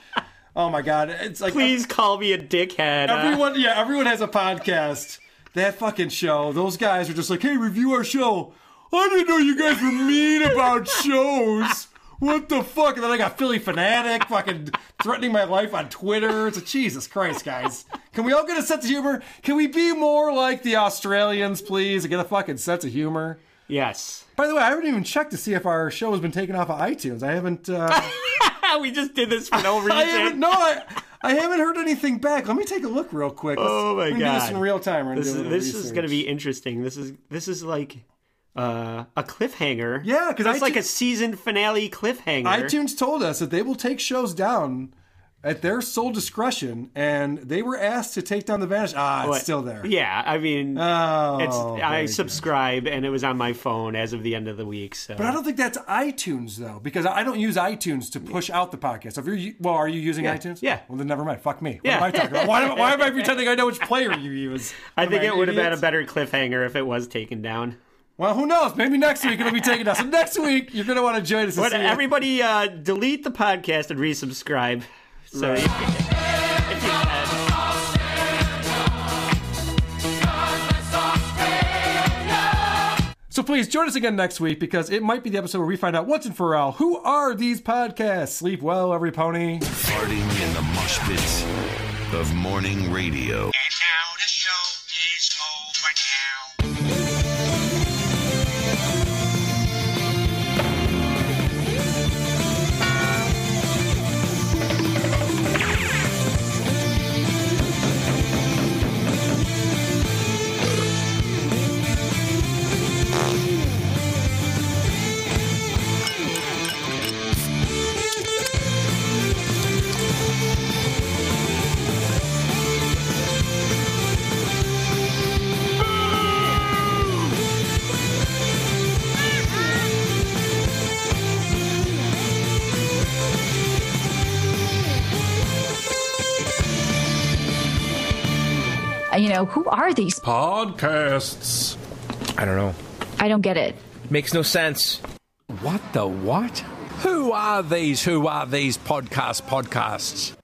Oh my god! It's like Please call me a dickhead. everyone. Yeah, everyone has a podcast. That fucking show. Those guys are just like, hey, review our show. I didn't know you guys were mean about shows. What the fuck? And then I got Philly Fanatic fucking threatening my life on Twitter. It's a Jesus Christ, guys. Can we all get a sense of humor? Can we be more like the Australians, please, and get a fucking sense of humor? Yes. By the way, I haven't even checked to see if our show has been taken off of iTunes. I haven't. Uh, we just did this for no reason. I haven't. No, I, I haven't heard anything back. Let me take a look real quick. Let's- Oh my god! Do this in real time. This is this is going to be interesting. This is this is like uh, a cliffhanger. Yeah, 'cause it's like a season finale cliffhanger. iTunes told us that they will take shows down at their sole discretion, and they were asked to take down the vanish. Ah, it's What- still there. Yeah, I mean, Oh, it's I good. subscribe and it was on my phone as of the end of the week. So, But I don't think that's iTunes though, because I don't use iTunes to push out the podcast. So if you're, well, are you using Yeah, iTunes? yeah. Well, then never mind. Fuck me. What Yeah. am I talking about? Why, am- why am I pretending I know which player you use? I Am think it would have been a better cliffhanger if it was taken down. Well, who knows? Maybe next week it'll be taken down. So next week you're going to want to join us. see everybody, uh, delete the podcast and resubscribe. So Right. if, if you can. So please join us again next week because it might be the episode where we find out once and for all who are these podcasts. Sleep well, every pony. Farting in the mosh pits of morning radio. Know, who are these? Podcasts. I don't know. I don't get it. Makes no sense. What the what? Who are these? Who are these podcast podcasts?